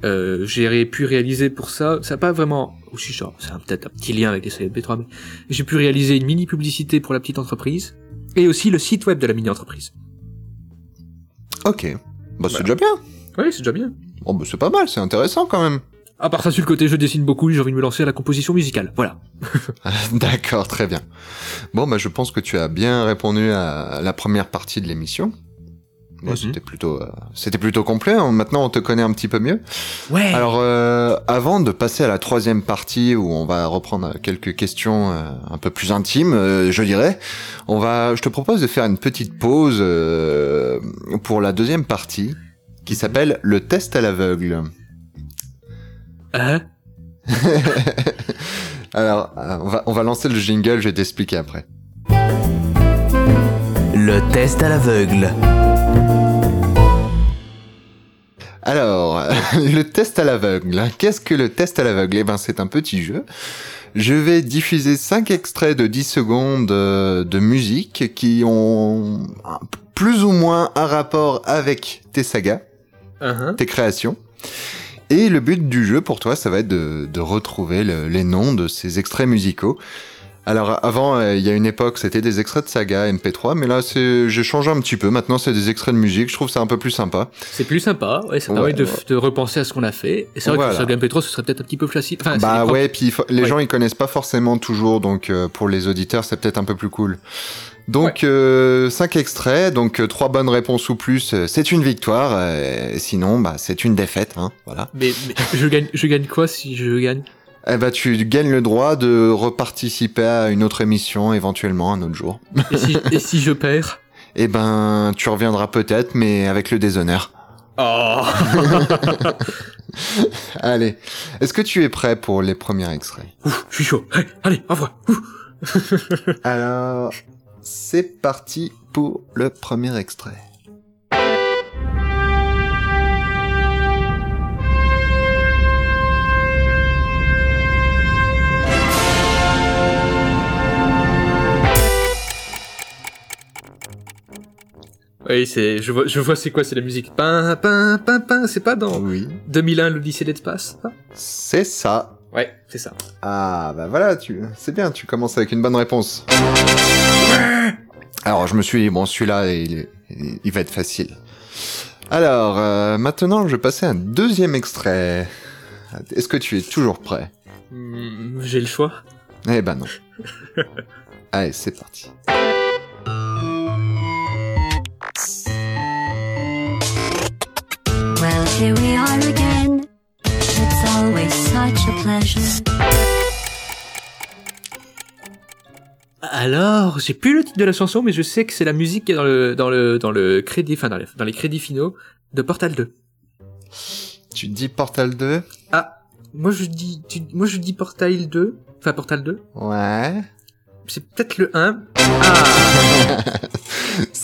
D: euh, j'ai pu réaliser pour ça, ça n'a pas vraiment, aussi genre, c'est peut-être un petit lien avec les CLP3, mais j'ai pu réaliser une mini publicité pour la petite entreprise, et aussi le site web de la mini entreprise.
C: Ok. Bah c'est déjà bien.
D: Oui, c'est déjà bien.
C: Bon bah c'est pas mal, c'est intéressant quand même.
D: À part ça, sur le côté, je dessine beaucoup, j'ai envie de me lancer à la composition musicale. Voilà.
C: D'accord, très bien. Bon bah je pense que tu as bien répondu à la première partie de l'émission. Bon,
D: Mhm.
C: C'était plutôt, euh, c'était plutôt complet. hein. Maintenant, on te connaît un petit peu mieux.
D: Ouais.
C: Alors, euh, avant de passer à la troisième partie où on va reprendre quelques questions euh, un peu plus intimes, euh, je dirais, on va, je te propose de faire une petite pause euh, pour la deuxième partie qui s'appelle le test à l'aveugle.
D: Hein
C: Alors, euh, on va, on va lancer le jingle. Je vais t'expliquer après.
A: Le test à l'aveugle.
C: Alors, le test à l'aveugle. Qu'est-ce que le test à l'aveugle? Eh ben, c'est un petit jeu. Je vais diffuser 5 extraits de 10 secondes euh, de musique qui ont plus ou moins un rapport avec tes sagas,
D: Uh-huh.
C: tes créations. Et le but du jeu pour toi, ça va être de, retrouver le- les noms de ces extraits musicaux. Alors avant, euh, il y a une époque, c'était des extraits de saga MP3, mais là, j'ai changé un petit peu. Maintenant, c'est des extraits de musique. Je trouve ça un peu plus sympa.
D: C'est plus sympa, ouais, ça permet de,
C: ouais.
D: de repenser à ce qu'on a fait. Et c'est vrai
C: Voilà.
D: que sur Game Petro, ce serait peut-être un petit peu facile. Enfin,
C: bah ouais, puis les
D: Ouais.
C: gens ils connaissent pas forcément toujours, donc euh, pour les auditeurs c'est peut-être un peu plus cool. Donc euh, cinq extraits, donc euh, trois bonnes réponses ou plus, euh, c'est une victoire. euh, sinon, bah c'est une défaite, hein, voilà.
D: Mais, mais je gagne, je gagne quoi si je gagne?
C: Eh bah tu gagnes le droit de reparticiper à une autre émission éventuellement un autre jour.
D: et si, et si je perds?
C: Eh ben tu reviendras peut-être, mais avec le déshonneur.
D: Oh
C: Allez, est-ce que tu es prêt pour les premiers extraits?
D: Ouf, je suis chaud. Ouais, allez, au revoir.
C: Alors, c'est parti pour le premier extrait.
D: Oui, c'est, je vois, je vois c'est quoi, c'est la musique. Pin, pin, pin, pin, c'est pas dans
C: Oui.
D: 2001 l'Odyssée de l'espace ça
C: C'est ça.
D: Ouais, c'est ça.
C: Ah bah voilà, tu, c'est bien, tu commences avec une bonne réponse. Alors je me suis dit bon celui-là il- il va être facile. Alors euh, maintenant je vais passer à un deuxième extrait. Est-ce que tu es toujours prêt?
D: Hmm, J'ai le choix.
C: Eh ben non. Allez c'est parti.
L: Here we are again. It's always such a pleasure.
D: Alors, j'ai plus le titre de la chanson, mais je sais que c'est la musique qui est dans le, dans le, dans le crédit, enfin, dans les, dans les crédits finaux de Portal 2.
C: Tu dis Portal 2
D: Ah, moi je dis, tu- moi je dis Portal 2, enfin Portal 2.
C: Ouais.
D: C'est peut-être le 1. Ah!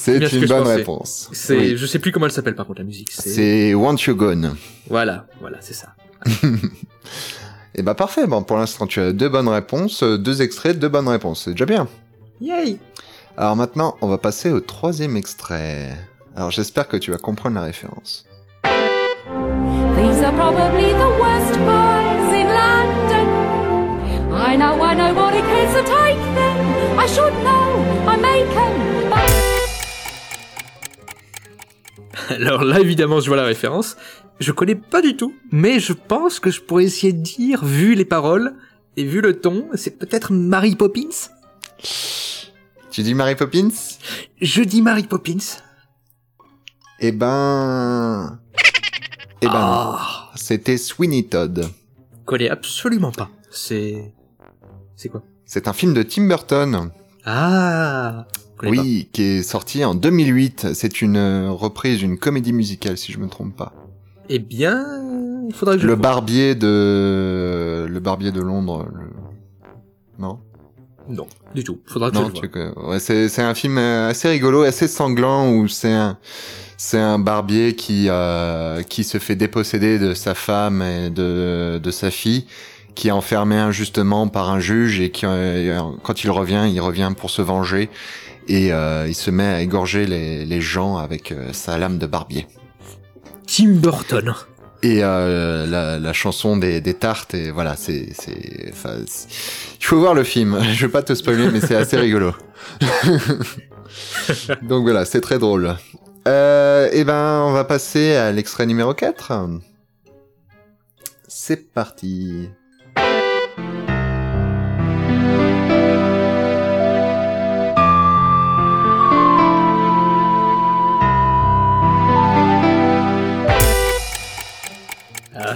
C: C'est une bonne réponse.
D: C'est,
C: Oui.
D: je sais plus comment elle s'appelle par contre la musique. C'est,
C: Want You Gone.
D: voilà, voilà, c'est ça.
C: Et bah parfait, bon pour l'instant tu as deux bonnes réponses, euh, deux extraits, deux bonnes réponses, c'est déjà bien.
D: Yay!
C: Alors maintenant on va passer au troisième extrait. Alors j'espère que tu vas comprendre la référence.
L: These are probably the worst boys in London. I know, I know what it is to take them. I should know, I make them.
D: Alors là, évidemment, je vois la référence. Je connais pas du tout, mais je pense que je pourrais essayer de dire, vu les paroles et vu le ton, c'est peut-être Mary Poppins.
C: Tu dis Mary Poppins?
D: Je dis Mary Poppins.
C: Eh ben... Eh ben.
D: Ah.
C: C'était Sweeney Todd.
D: Connais absolument pas. C'est, c'est quoi?
C: C'est un film de Tim Burton.
D: Ah.
C: Oui, qui est sorti en 2008. C'est une euh, reprise d'une comédie musicale si je me trompe pas.
D: Eh bien, il faudrait que je
C: Le
D: vois.
C: barbier de... Le barbier de Londres. le- Non?
D: Non, du tout. Faudra que
C: Non,
D: je le vois.
C: connais- ouais, c'est c'est un film euh, assez rigolo, assez sanglant où c'est un c'est un barbier qui euh, qui se fait déposséder de sa femme et de de sa fille qui est enfermé injustement par un juge et qui euh, quand il revient, il revient pour se venger et euh, il se met à égorger les les gens avec euh, sa lame de barbier.
D: Tim Burton.
C: Et euh, la, la chanson des, des tartes, et voilà, c'est, il faut voir le film. Je vais pas te spoiler, mais c'est assez rigolo. Donc voilà, c'est très drôle. Euh, et ben, on va passer à l'extrait numéro 4. C'est parti.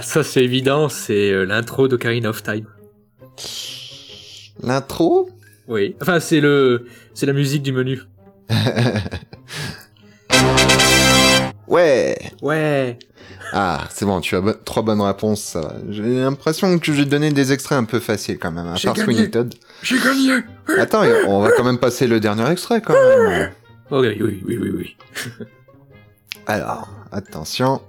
D: Ah, ça c'est évident, c'est euh, l'intro d'Ocarina of Time.
C: L'intro?
D: Oui. Enfin, c'est le, c'est la musique du menu.
C: Ouais.
D: Ouais.
C: Ah, c'est bon, tu as bo- trois bonnes réponses. ça va. J'ai l'impression que j'ai donné des extraits un peu faciles quand même, à
D: J'ai
C: part
D: gagné.
C: Sweeney Todd.
D: J'ai gagné.
C: Attends, on va quand même passer le dernier extrait quand même.
D: Ok, oui, oui, oui, oui.
C: Alors, attention.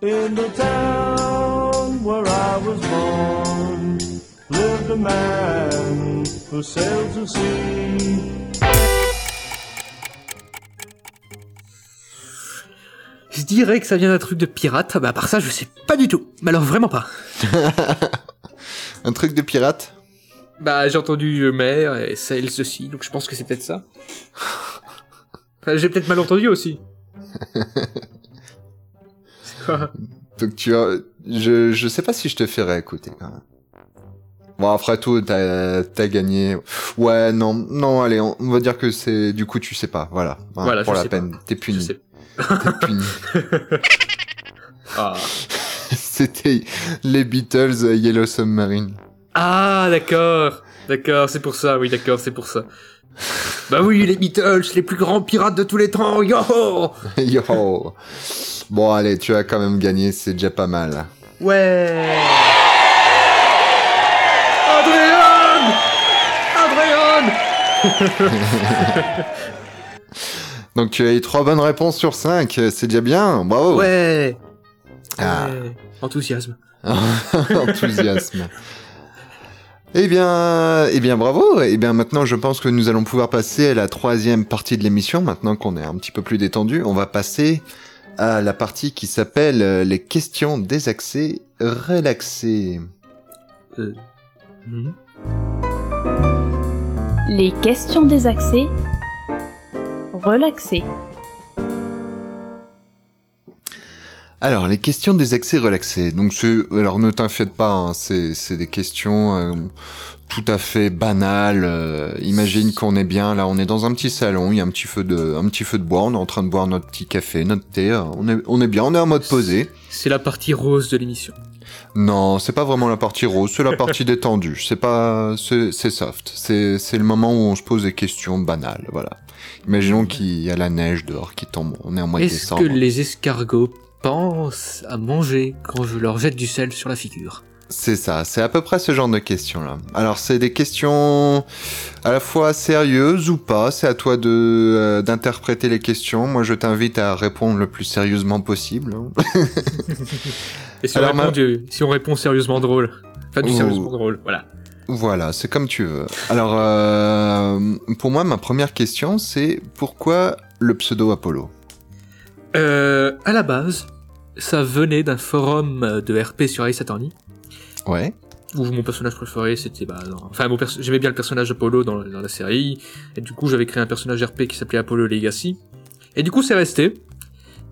M: In the town where I was born lived a man who sailed to sea.
D: Je dirais que ça vient d'un truc de pirate, bah à part ça je sais pas du tout. Mais alors vraiment pas.
C: Un truc de pirate?
D: Bah j'ai entendu euh, mer et Sales aussi, donc je pense que c'est peut-être ça. Enfin, j'ai peut-être mal entendu aussi.
C: Donc tu as... Je, je sais pas si je te ferai écouter quand même. Bon, après tout, t'as as gagné. Ouais, non, non, allez, on, on va dire que c'est... Du coup, tu sais pas, voilà. Hein,
D: Voilà,
C: pour
D: je
C: la
D: sais
C: peine, t'es puni. T'es puni.
D: Ah.
C: C'était les Beatles Yellow Submarine.
D: Ah, d'accord. D'accord, c'est pour ça, oui, d'accord, c'est pour ça. Bah oui, les Beatles, les plus grands pirates de tous les temps, yo
C: Yo Bon, allez, tu as quand même gagné, c'est déjà pas mal.
D: Ouais Adrien Adrien
C: Donc tu as eu trois bonnes réponses sur 5, c'est déjà bien, bravo
D: Ouais
C: Ah.
D: Ouais. Enthousiasme.
C: Enthousiasme. Eh bien, eh bien, bravo. Eh bien, maintenant, je pense que nous allons pouvoir passer à la troisième partie de l'émission. Maintenant qu'on est un petit peu plus détendu, on va passer à la partie qui s'appelle euh, les questions désaxées, relaxées.
D: Euh, hmm.
B: Les questions désaxées. Relaxées.
C: Alors, les questions désaxées, relaxées. Donc, c'est- alors ne t'inquiète pas, hein, c'est c'est des questions euh, tout à fait banales. euh, imagine qu'on est bien là, on est dans un petit salon, il y a un petit feu de, un petit feu de bois, on est en train de boire notre petit café, notre thé. euh, On est, on est bien, on est en mode posé.
D: C'est la partie rose de l'émission.
C: Non, c'est pas vraiment la partie rose, c'est la partie détendue. C'est pas, c'est soft. C'est c'est le moment où on se pose des questions banales. Voilà. Imaginons qu'il y a la neige dehors qui tombe. On est en mois de
D: Est-ce
C: décembre.
D: que les escargots pensent à manger quand je leur jette du sel sur la figure?
C: C'est ça, c'est à peu près ce genre de questions-là. Alors, c'est des questions à la fois sérieuses ou pas, c'est à toi de euh, d'interpréter les questions. Moi, je t'invite à répondre le plus sérieusement possible.
D: Et si,
C: Alors,
D: on, répond
C: ma-
D: du- si on répond sérieusement drôle Enfin, du sérieusement drôle, voilà.
C: Voilà, c'est comme tu veux. Alors, euh, pour moi, ma première question, c'est pourquoi le pseudo Apollo?
D: Euh, à la base, ça venait d'un forum de RP sur Ace Attorney,
C: Ouais.
D: où mon personnage préféré c'était bah, non. enfin j'aimais bien le personnage Apollo dans, dans la série, et du coup j'avais créé un personnage RP qui s'appelait Apollo Legacy, et du coup c'est resté.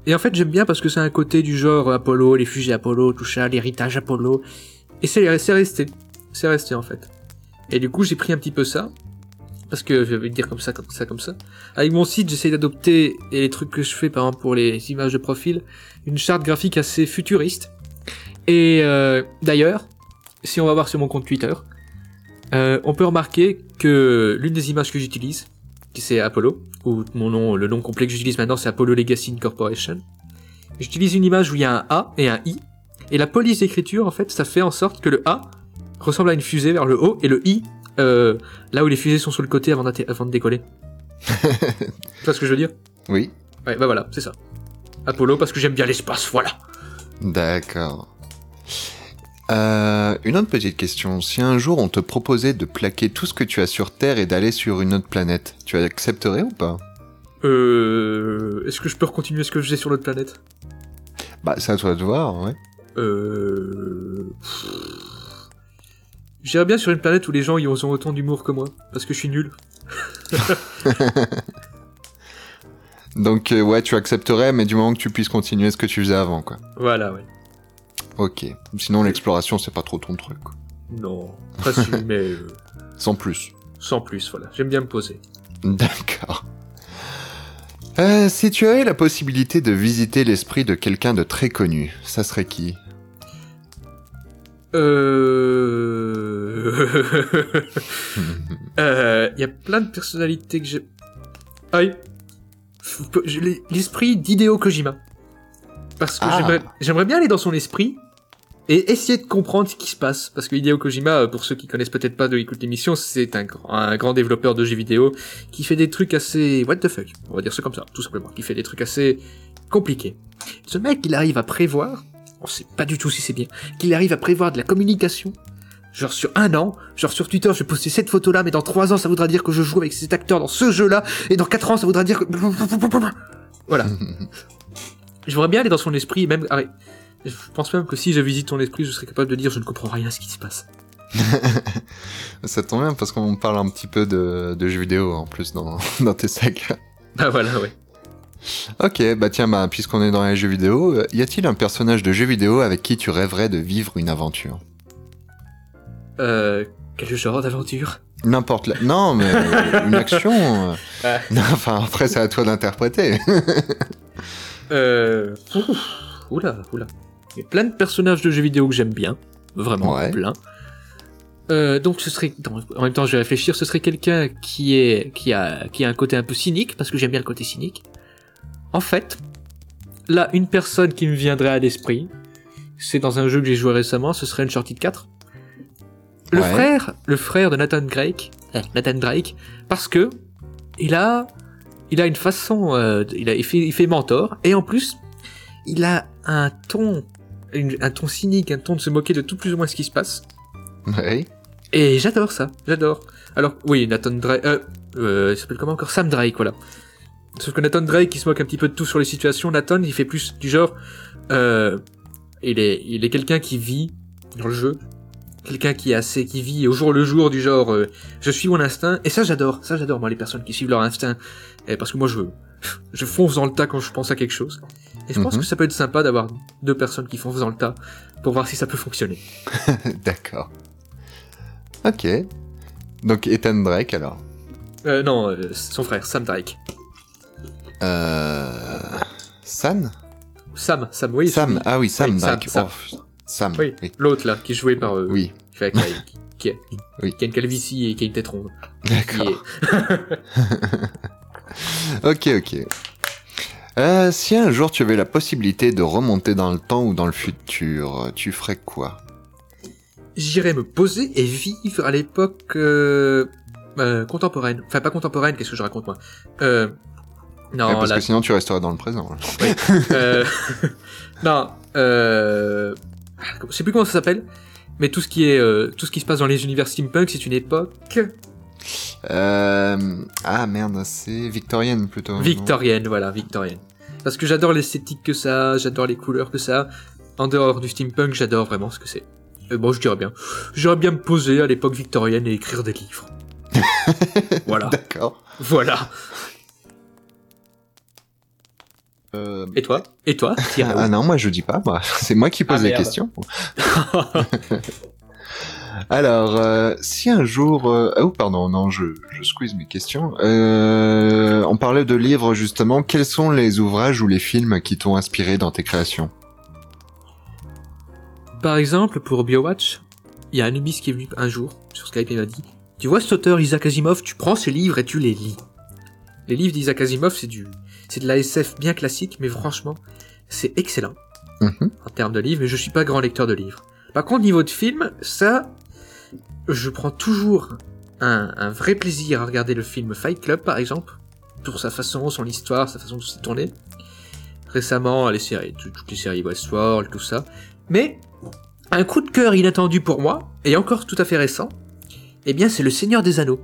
D: Et en fait j'aime bien parce que c'est un côté du genre Apollo, les fusées Apollo, tout ça, l'héritage Apollo, et c'est resté, c'est resté en fait. Et du coup j'ai pris un petit peu ça, parce que je vais le dire comme ça, comme ça, comme ça. Avec mon site, j'essaye d'adopter, et les trucs que je fais, par exemple, pour les images de profil, une charte graphique assez futuriste. Et euh, d'ailleurs, si on va voir sur mon compte Twitter, euh, on peut remarquer que l'une des images que j'utilise, qui c'est Apollo, ou mon nom, le nom complet que j'utilise maintenant, c'est Apollo Legacy Incorporation. J'utilise une image où il y a un A et un I, et la police d'écriture, en fait, ça fait en sorte que le A ressemble à une fusée vers le haut, et le I, euh, là où les fusées sont sur le côté avant, avant de décoller. tu vois ce que je veux dire?
C: Oui.
D: Ouais, bah voilà, c'est ça. Apollo, parce que j'aime bien l'espace, voilà.
C: D'accord. Euh, une autre petite question. Si un jour on te proposait de plaquer tout ce que tu as sur Terre et d'aller sur une autre planète, tu accepterais ou pas?
D: Euh... Est-ce que je peux continuer ce que je faisais sur l'autre planète?
C: Bah, c'est à toi de voir, ouais.
D: Euh... J'irais bien sur une planète où les gens y ont autant d'humour que moi, parce que je suis nul.
C: Donc, euh, ouais, tu accepterais, mais du moment que tu puisses continuer ce que tu faisais avant, quoi.
D: Voilà, ouais.
C: Ok. Sinon, l'exploration, c'est pas trop ton truc.
D: Non, pas si, mais euh,
C: Sans plus.
D: sans plus, voilà. J'aime bien me poser.
C: D'accord. Euh, si tu avais la possibilité de visiter l'esprit de quelqu'un de très connu, ça serait qui?
D: Euh... Euh, Il y a plein de personnalités que j'ai... Aïe J'ai L'esprit d'Hideo Kojima. Parce que
C: Ah.
D: j'aimerais bien aller dans son esprit et essayer de comprendre ce qui se passe. Parce que Hideo Kojima, euh, pour ceux qui connaissent peut-être pas de écoute l'émission, c'est un, grand- un grand développeur de jeux vidéo qui fait des trucs assez... What the fuck On va dire ça comme ça, tout simplement. Qui fait des trucs assez compliqués. Ce mec, il arrive à prévoir on sait pas du tout si c'est bien, qu'il arrive à prévoir de la communication, genre sur un an, genre sur Twitter, je vais poster cette photo-là, mais dans trois ans, ça voudra dire que je joue avec cet acteur dans ce jeu-là, et dans quatre ans, ça voudra dire que... Voilà. je voudrais bien aller dans son esprit, même... arrête. Je pense même que si je visite ton esprit, je serais capable de dire je ne comprends rien à ce qui se passe.
C: Ça tombe bien parce qu'on parle un petit peu de, de jeux vidéo en plus dans, dans tes sagas.
D: Bah voilà, ouais.
C: Ok, bah tiens, bah, puisqu'on est dans les jeux vidéo, euh, y a-t-il un personnage de jeu vidéo avec qui tu rêverais de vivre une aventure?
D: Euh, quel genre d'aventure?
C: N'importe la... Non, mais une action. euh,
D: Ah.
C: non, enfin, après, c'est à toi d'interpréter.
D: Euh... ouf, Oula, oula. Il y a plein de personnages de jeux vidéo que j'aime bien. Vraiment,
C: Ouais.
D: plein. Euh, donc ce serait, en même temps je vais réfléchir, ce serait quelqu'un qui est, qui a, qui a un côté un peu cynique, parce que j'aime bien le côté cynique. En fait, là, une personne qui me viendrait à l'esprit, c'est dans un jeu que j'ai joué récemment, ce serait Uncharted 4. Le
C: Ouais.
D: frère, le frère de Nathan Drake, euh, Nathan Drake, parce que il a, il a une façon, euh, il, a, il, fait, il fait mentor, et en plus, il a un ton, une- un ton cynique, un ton de se moquer de tout plus ou moins ce qui se passe.
C: ouais.
D: Et j'adore ça, j'adore. Alors, oui, Nathan Drake, euh, euh, il s'appelle comment encore? Sam Drake, voilà. Sauf que Nathan Drake, il se moque un petit peu de tout sur les situations. Nathan, il fait plus du genre, euh, il est, il est quelqu'un qui vit dans le jeu. Quelqu'un qui est assez, qui vit au jour le jour du genre, euh, je suis mon instinct. Et ça, j'adore. Ça, j'adore, moi, les personnes qui suivent leur instinct. Et parce que moi, je, je fonce dans le tas quand je pense à quelque chose. Et je pense
C: Mhm.
D: que ça peut être sympa d'avoir deux personnes qui foncent dans le tas pour voir si ça peut fonctionner.
C: D'accord. Ok. Donc, Ethan Drake, alors.
D: Euh, non, euh, son frère, Sam Drake.
C: Euh... San
D: Sam, Sam, oui.
C: Sam,
D: celui-
C: ah oui, Sam
D: Oui,
C: Drake.
D: Sam,
C: Oh, Sam.
D: Oui, l'autre là, qui est joué par. euh,
C: Oui.
D: qui, fait- qui a, qui, a,
C: Oui.
D: qui a une calvitie et qui a une tête ronde.
C: D'accord.
D: Est-
C: Ok, ok. Euh, si un jour tu avais la possibilité de remonter dans le temps ou dans le futur, tu ferais quoi?
D: J'irais me poser et vivre à l'époque euh, euh, contemporaine. Enfin, pas contemporaine, qu'est-ce que je raconte moi? Euh, Non,
C: Ouais, Parce
D: la-
C: que sinon tu resterais dans le présent.
D: euh, non, euh, je sais plus comment ça s'appelle, mais tout ce qui est, euh, tout ce qui se passe dans les univers steampunk, c'est une époque
C: Euh... Ah merde, c'est victorienne plutôt.
D: victorienne, voilà, victorienne. Parce que j'adore l'esthétique que ça, a, j'adore les couleurs que ça. a. En dehors du steampunk, j'adore vraiment ce que c'est. Euh, bon, je dirais bien. J'aimerais bien me poser à l'époque victorienne et écrire des livres. voilà.
C: D'accord.
D: Voilà.
C: Euh,
D: Et toi? Et toi
C: Ah non, moi je dis pas, moi. c'est moi qui pose
D: Ah,
C: les questions. Alors, euh, si un jour... euh, Oh, pardon, non, je, je squeeze mes questions. Euh, on parlait de livres, justement. Quels sont les ouvrages ou les films qui t'ont inspiré dans tes créations?
D: Par exemple, pour BioWatch, il y a Anubis qui est venu un jour sur Skype et m'a dit Tu vois cet auteur Isaac Asimov, tu prends ses livres et tu les lis. Les livres d'Isaac Asimov, c'est du, c'est de la SF bien classique, mais franchement, c'est excellent
C: Mhm.
D: en termes de livres. Mais je suis pas grand lecteur de livres. Par contre, niveau de film, ça, je prends toujours un, un vrai plaisir à regarder le film Fight Club, par exemple, pour sa façon, son histoire, sa façon de se tourner. Récemment, les séries, tout- toutes les séries Westworld, tout ça. Mais un coup de cœur inattendu pour moi, et encore tout à fait récent, eh bien c'est le Seigneur des Anneaux.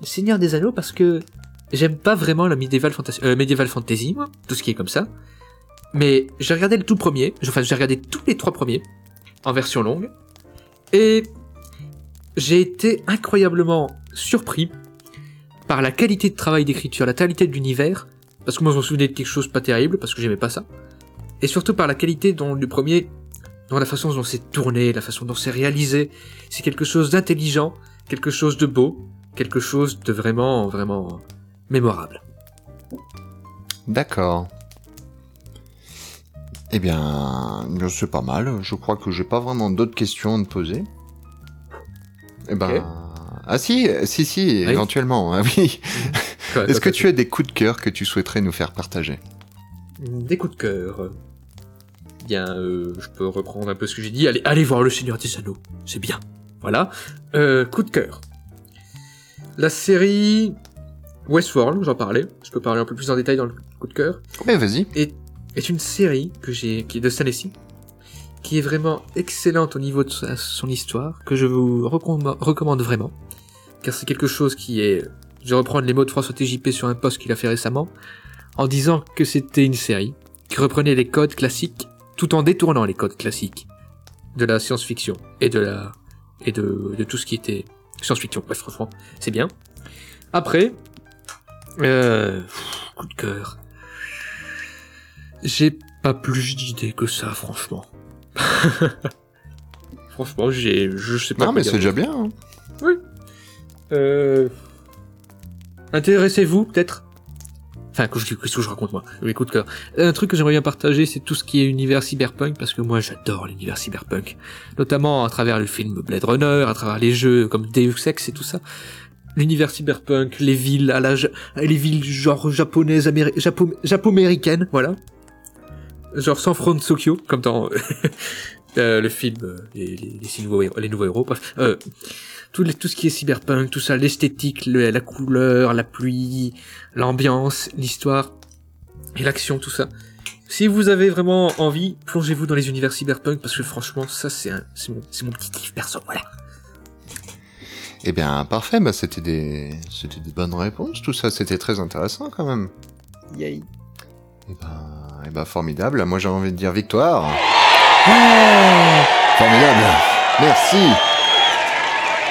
D: Le Seigneur des Anneaux parce que j'aime pas vraiment la medieval fantasy, euh, medieval fantasy, tout ce qui est comme ça. Mais j'ai regardé le tout premier, enfin j'ai regardé tous les trois premiers, en version longue, et j'ai été incroyablement surpris par la qualité de travail d'écriture, la qualité de l'univers, parce que moi je me souvenais de quelque chose pas terrible, parce que j'aimais pas ça, et surtout par la qualité dont le premier, dont la façon dont c'est tourné, la façon dont c'est réalisé, c'est quelque chose d'intelligent, quelque chose de beau, quelque chose de vraiment, vraiment mémorable.
C: D'accord. Eh bien, c'est pas mal. Je crois que j'ai pas vraiment d'autres questions à te poser. Eh ben... Ah si, si, si, éventuellement, ah oui. Est-ce que tu as des coups de cœur que tu souhaiterais nous faire partager?
D: Des coups de cœur. Bien, euh, je peux reprendre un peu ce que j'ai dit. Allez, allez voir Le Seigneur des Anneaux. C'est bien. Voilà. Euh, coup de cœur. La série Westworld, j'en parlais. Je peux parler un peu plus en détail dans le coup de cœur.
C: Mais vas-y.
D: Est une série que j'ai, qui est de Stanley qui est vraiment excellente au niveau de son histoire, que je vous recomm- recommande vraiment, car c'est quelque chose qui est, je vais reprendre les mots de François TJP sur un post qu'il a fait récemment, en disant que c'était une série qui reprenait les codes classiques, tout en détournant les codes classiques de la science-fiction et de la et de, de tout ce qui était science-fiction. Bref, franchement, c'est bien. Après, euh, coup de cœur. J'ai pas plus d'idées que ça, franchement. franchement, j'ai, je sais pas.
C: Non, mais c'est déjà bien. hein.
D: Oui. Euh... Intéressez-vous, peut-être? Enfin, qu'est-ce que je raconte, moi? Mes coups de cœur. Un truc que j'aimerais bien partager, c'est tout ce qui est univers cyberpunk, parce que moi, j'adore l'univers cyberpunk. Notamment à travers le film Blade Runner, à travers les jeux comme Deus Ex et tout ça. L'univers cyberpunk, les villes à la... Les villes genre japonaises, améri... japo... japo-américaines, voilà. Genre San Francisco, comme dans euh, le film euh, les, les, les six nouveaux héros, les nouveaux héros, bref. Euh, tout, les- tout ce qui est cyberpunk, tout ça, l'esthétique, le- la couleur, la pluie, l'ambiance, l'histoire et l'action, tout ça. Si vous avez vraiment envie, plongez-vous dans les univers cyberpunk parce que franchement, ça c'est un, c'est mon, c'est mon petit kiff perso, voilà.
C: Eh bien, parfait. Bah, c'était des, c'était des bonnes réponses. Tout ça, c'était très intéressant quand même.
D: Yay.
C: Eh ben, eh ben, formidable. Moi, j'ai envie de dire victoire. Formidable. Merci.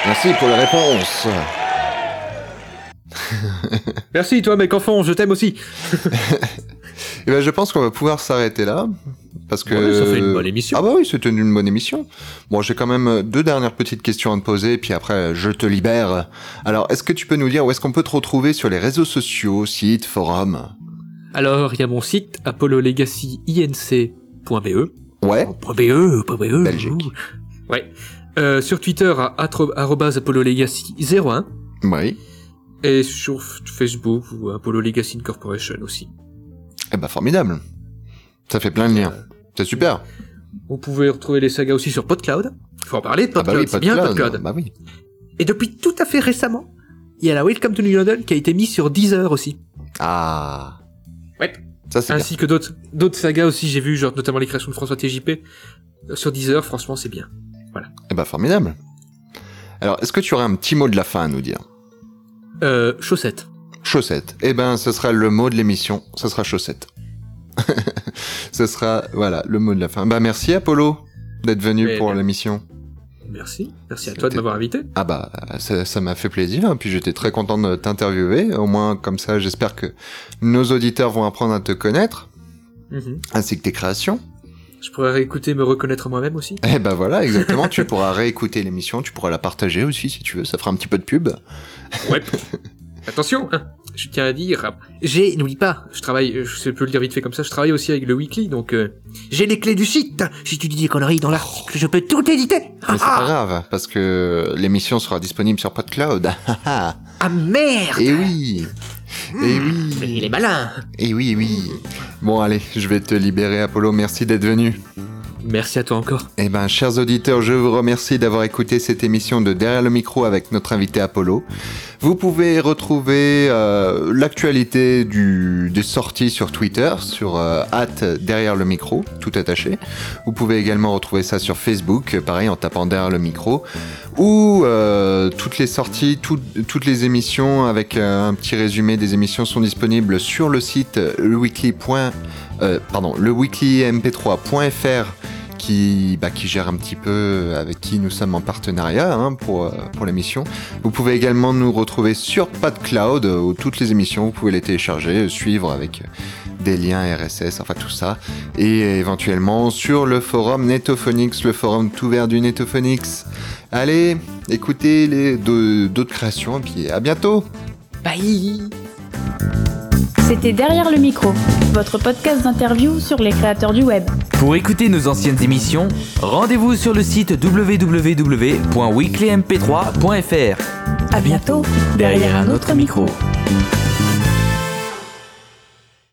C: Merci pour la réponse.
D: Merci toi mec enfant, je t'aime aussi.
C: Eh ben, je pense qu'on va pouvoir s'arrêter là. Parce que.
D: Ouais, ça fait une bonne émission.
C: Ah bah oui, c'était une bonne émission. Bon, j'ai quand même deux dernières petites questions à te poser, puis après, je te libère. Alors, est-ce que tu peux nous dire où est-ce qu'on peut te retrouver sur les réseaux sociaux, sites, forums?
D: Alors, il y a mon site apollolegacyinc.be.
C: Ouais.
D: .be, pas BE.
C: Belgique.
D: Ouais. Euh, sur Twitter à atro- arrobase apollolegacy01
C: Oui.
D: et sur Facebook ou Apollo Legacy Corporation aussi.
C: Eh ben, formidable. Ça fait plein de liens. C'est super.
D: Vous pouvez retrouver les sagas aussi sur PodCloud. Faut en parler de
C: Ah bah
D: PodCloud,
C: oui,
D: c'est bien
C: PodCloud.
D: PodCloud.
C: Bah oui.
D: Et depuis tout à fait récemment, il y a la Welcome to New London qui a été mise sur Deezer aussi.
C: Ah.
D: Ouais.
C: Ça, c'est bien.
D: Ainsi que d'autres d'autres sagas aussi, j'ai vu, genre notamment les créations de François TJP. euh, Sur Deezer, franchement, c'est bien. Voilà.
C: Eh ben, formidable. Alors, est-ce que tu aurais un petit mot de la fin à nous dire?
D: Euh, chaussettes.
C: Chaussette. Eh ben, ce sera le mot de l'émission. Ce sera chaussette. ce sera, voilà, le mot de la fin. Bah, merci Apollo d'être venu
D: Mais-
C: pour l'émission.
D: Merci. Merci à toi de m'avoir invité.
C: Ah bah, ça m'a fait plaisir. hein. Puis j'étais très content de t'interviewer. Au moins, comme ça, j'espère que nos auditeurs vont apprendre à te connaître,
D: Mhm.
C: ainsi que tes créations.
D: Je pourrais réécouter, me reconnaître moi-même aussi.
C: Eh ben voilà, exactement. tu pourras réécouter l'émission, tu pourras la partager aussi si tu veux. Ça fera un petit peu de pub.
D: Ouais. Attention, hein, je tiens à dire, j'ai, n'oublie pas, je travaille, je peux le dire vite fait comme ça, je travaille aussi avec le Weekly, donc euh, j'ai les clés du site. Si tu dis des conneries dans l'article, je peux tout éditer.
C: Mais c'est pas grave, parce que l'émission sera disponible sur PodCloud.
D: Ah merde
C: Et oui Et oui
D: Il est malin
C: Et oui, oui Bon allez, je vais te libérer Apollo, merci d'être venu.
D: Merci à toi encore.
C: Eh ben, chers auditeurs, je vous remercie d'avoir écouté cette émission de Derrière le micro avec notre invité Apollo. Vous pouvez retrouver euh, l'actualité des sorties sur Twitter, sur euh, derrière le micro, tout attaché. Vous pouvez également retrouver ça sur Facebook, pareil en tapant derrière le micro, ou euh, toutes les sorties, tout- toutes les émissions avec un petit résumé des émissions sont disponibles sur le site leweekly. pardon, leweeklymp3.fr qui, bah, qui gère un petit peu avec qui nous sommes en partenariat hein, pour, euh, pour l'émission. Vous pouvez également nous retrouver sur PodCloud euh, où toutes les émissions, vous pouvez les télécharger, euh, suivre avec euh, des liens RSS, enfin tout ça. Et éventuellement sur le forum Netophonix, le forum tout vert du Netophonix. Allez, écoutez d'autres créations et puis à bientôt
D: Bye
B: C'était Derrière le micro, votre podcast d'interview sur les créateurs du web.
A: Pour écouter nos anciennes émissions, rendez-vous sur le site www.weeklymp3.fr.
B: À bientôt,
A: Derrière un autre micro.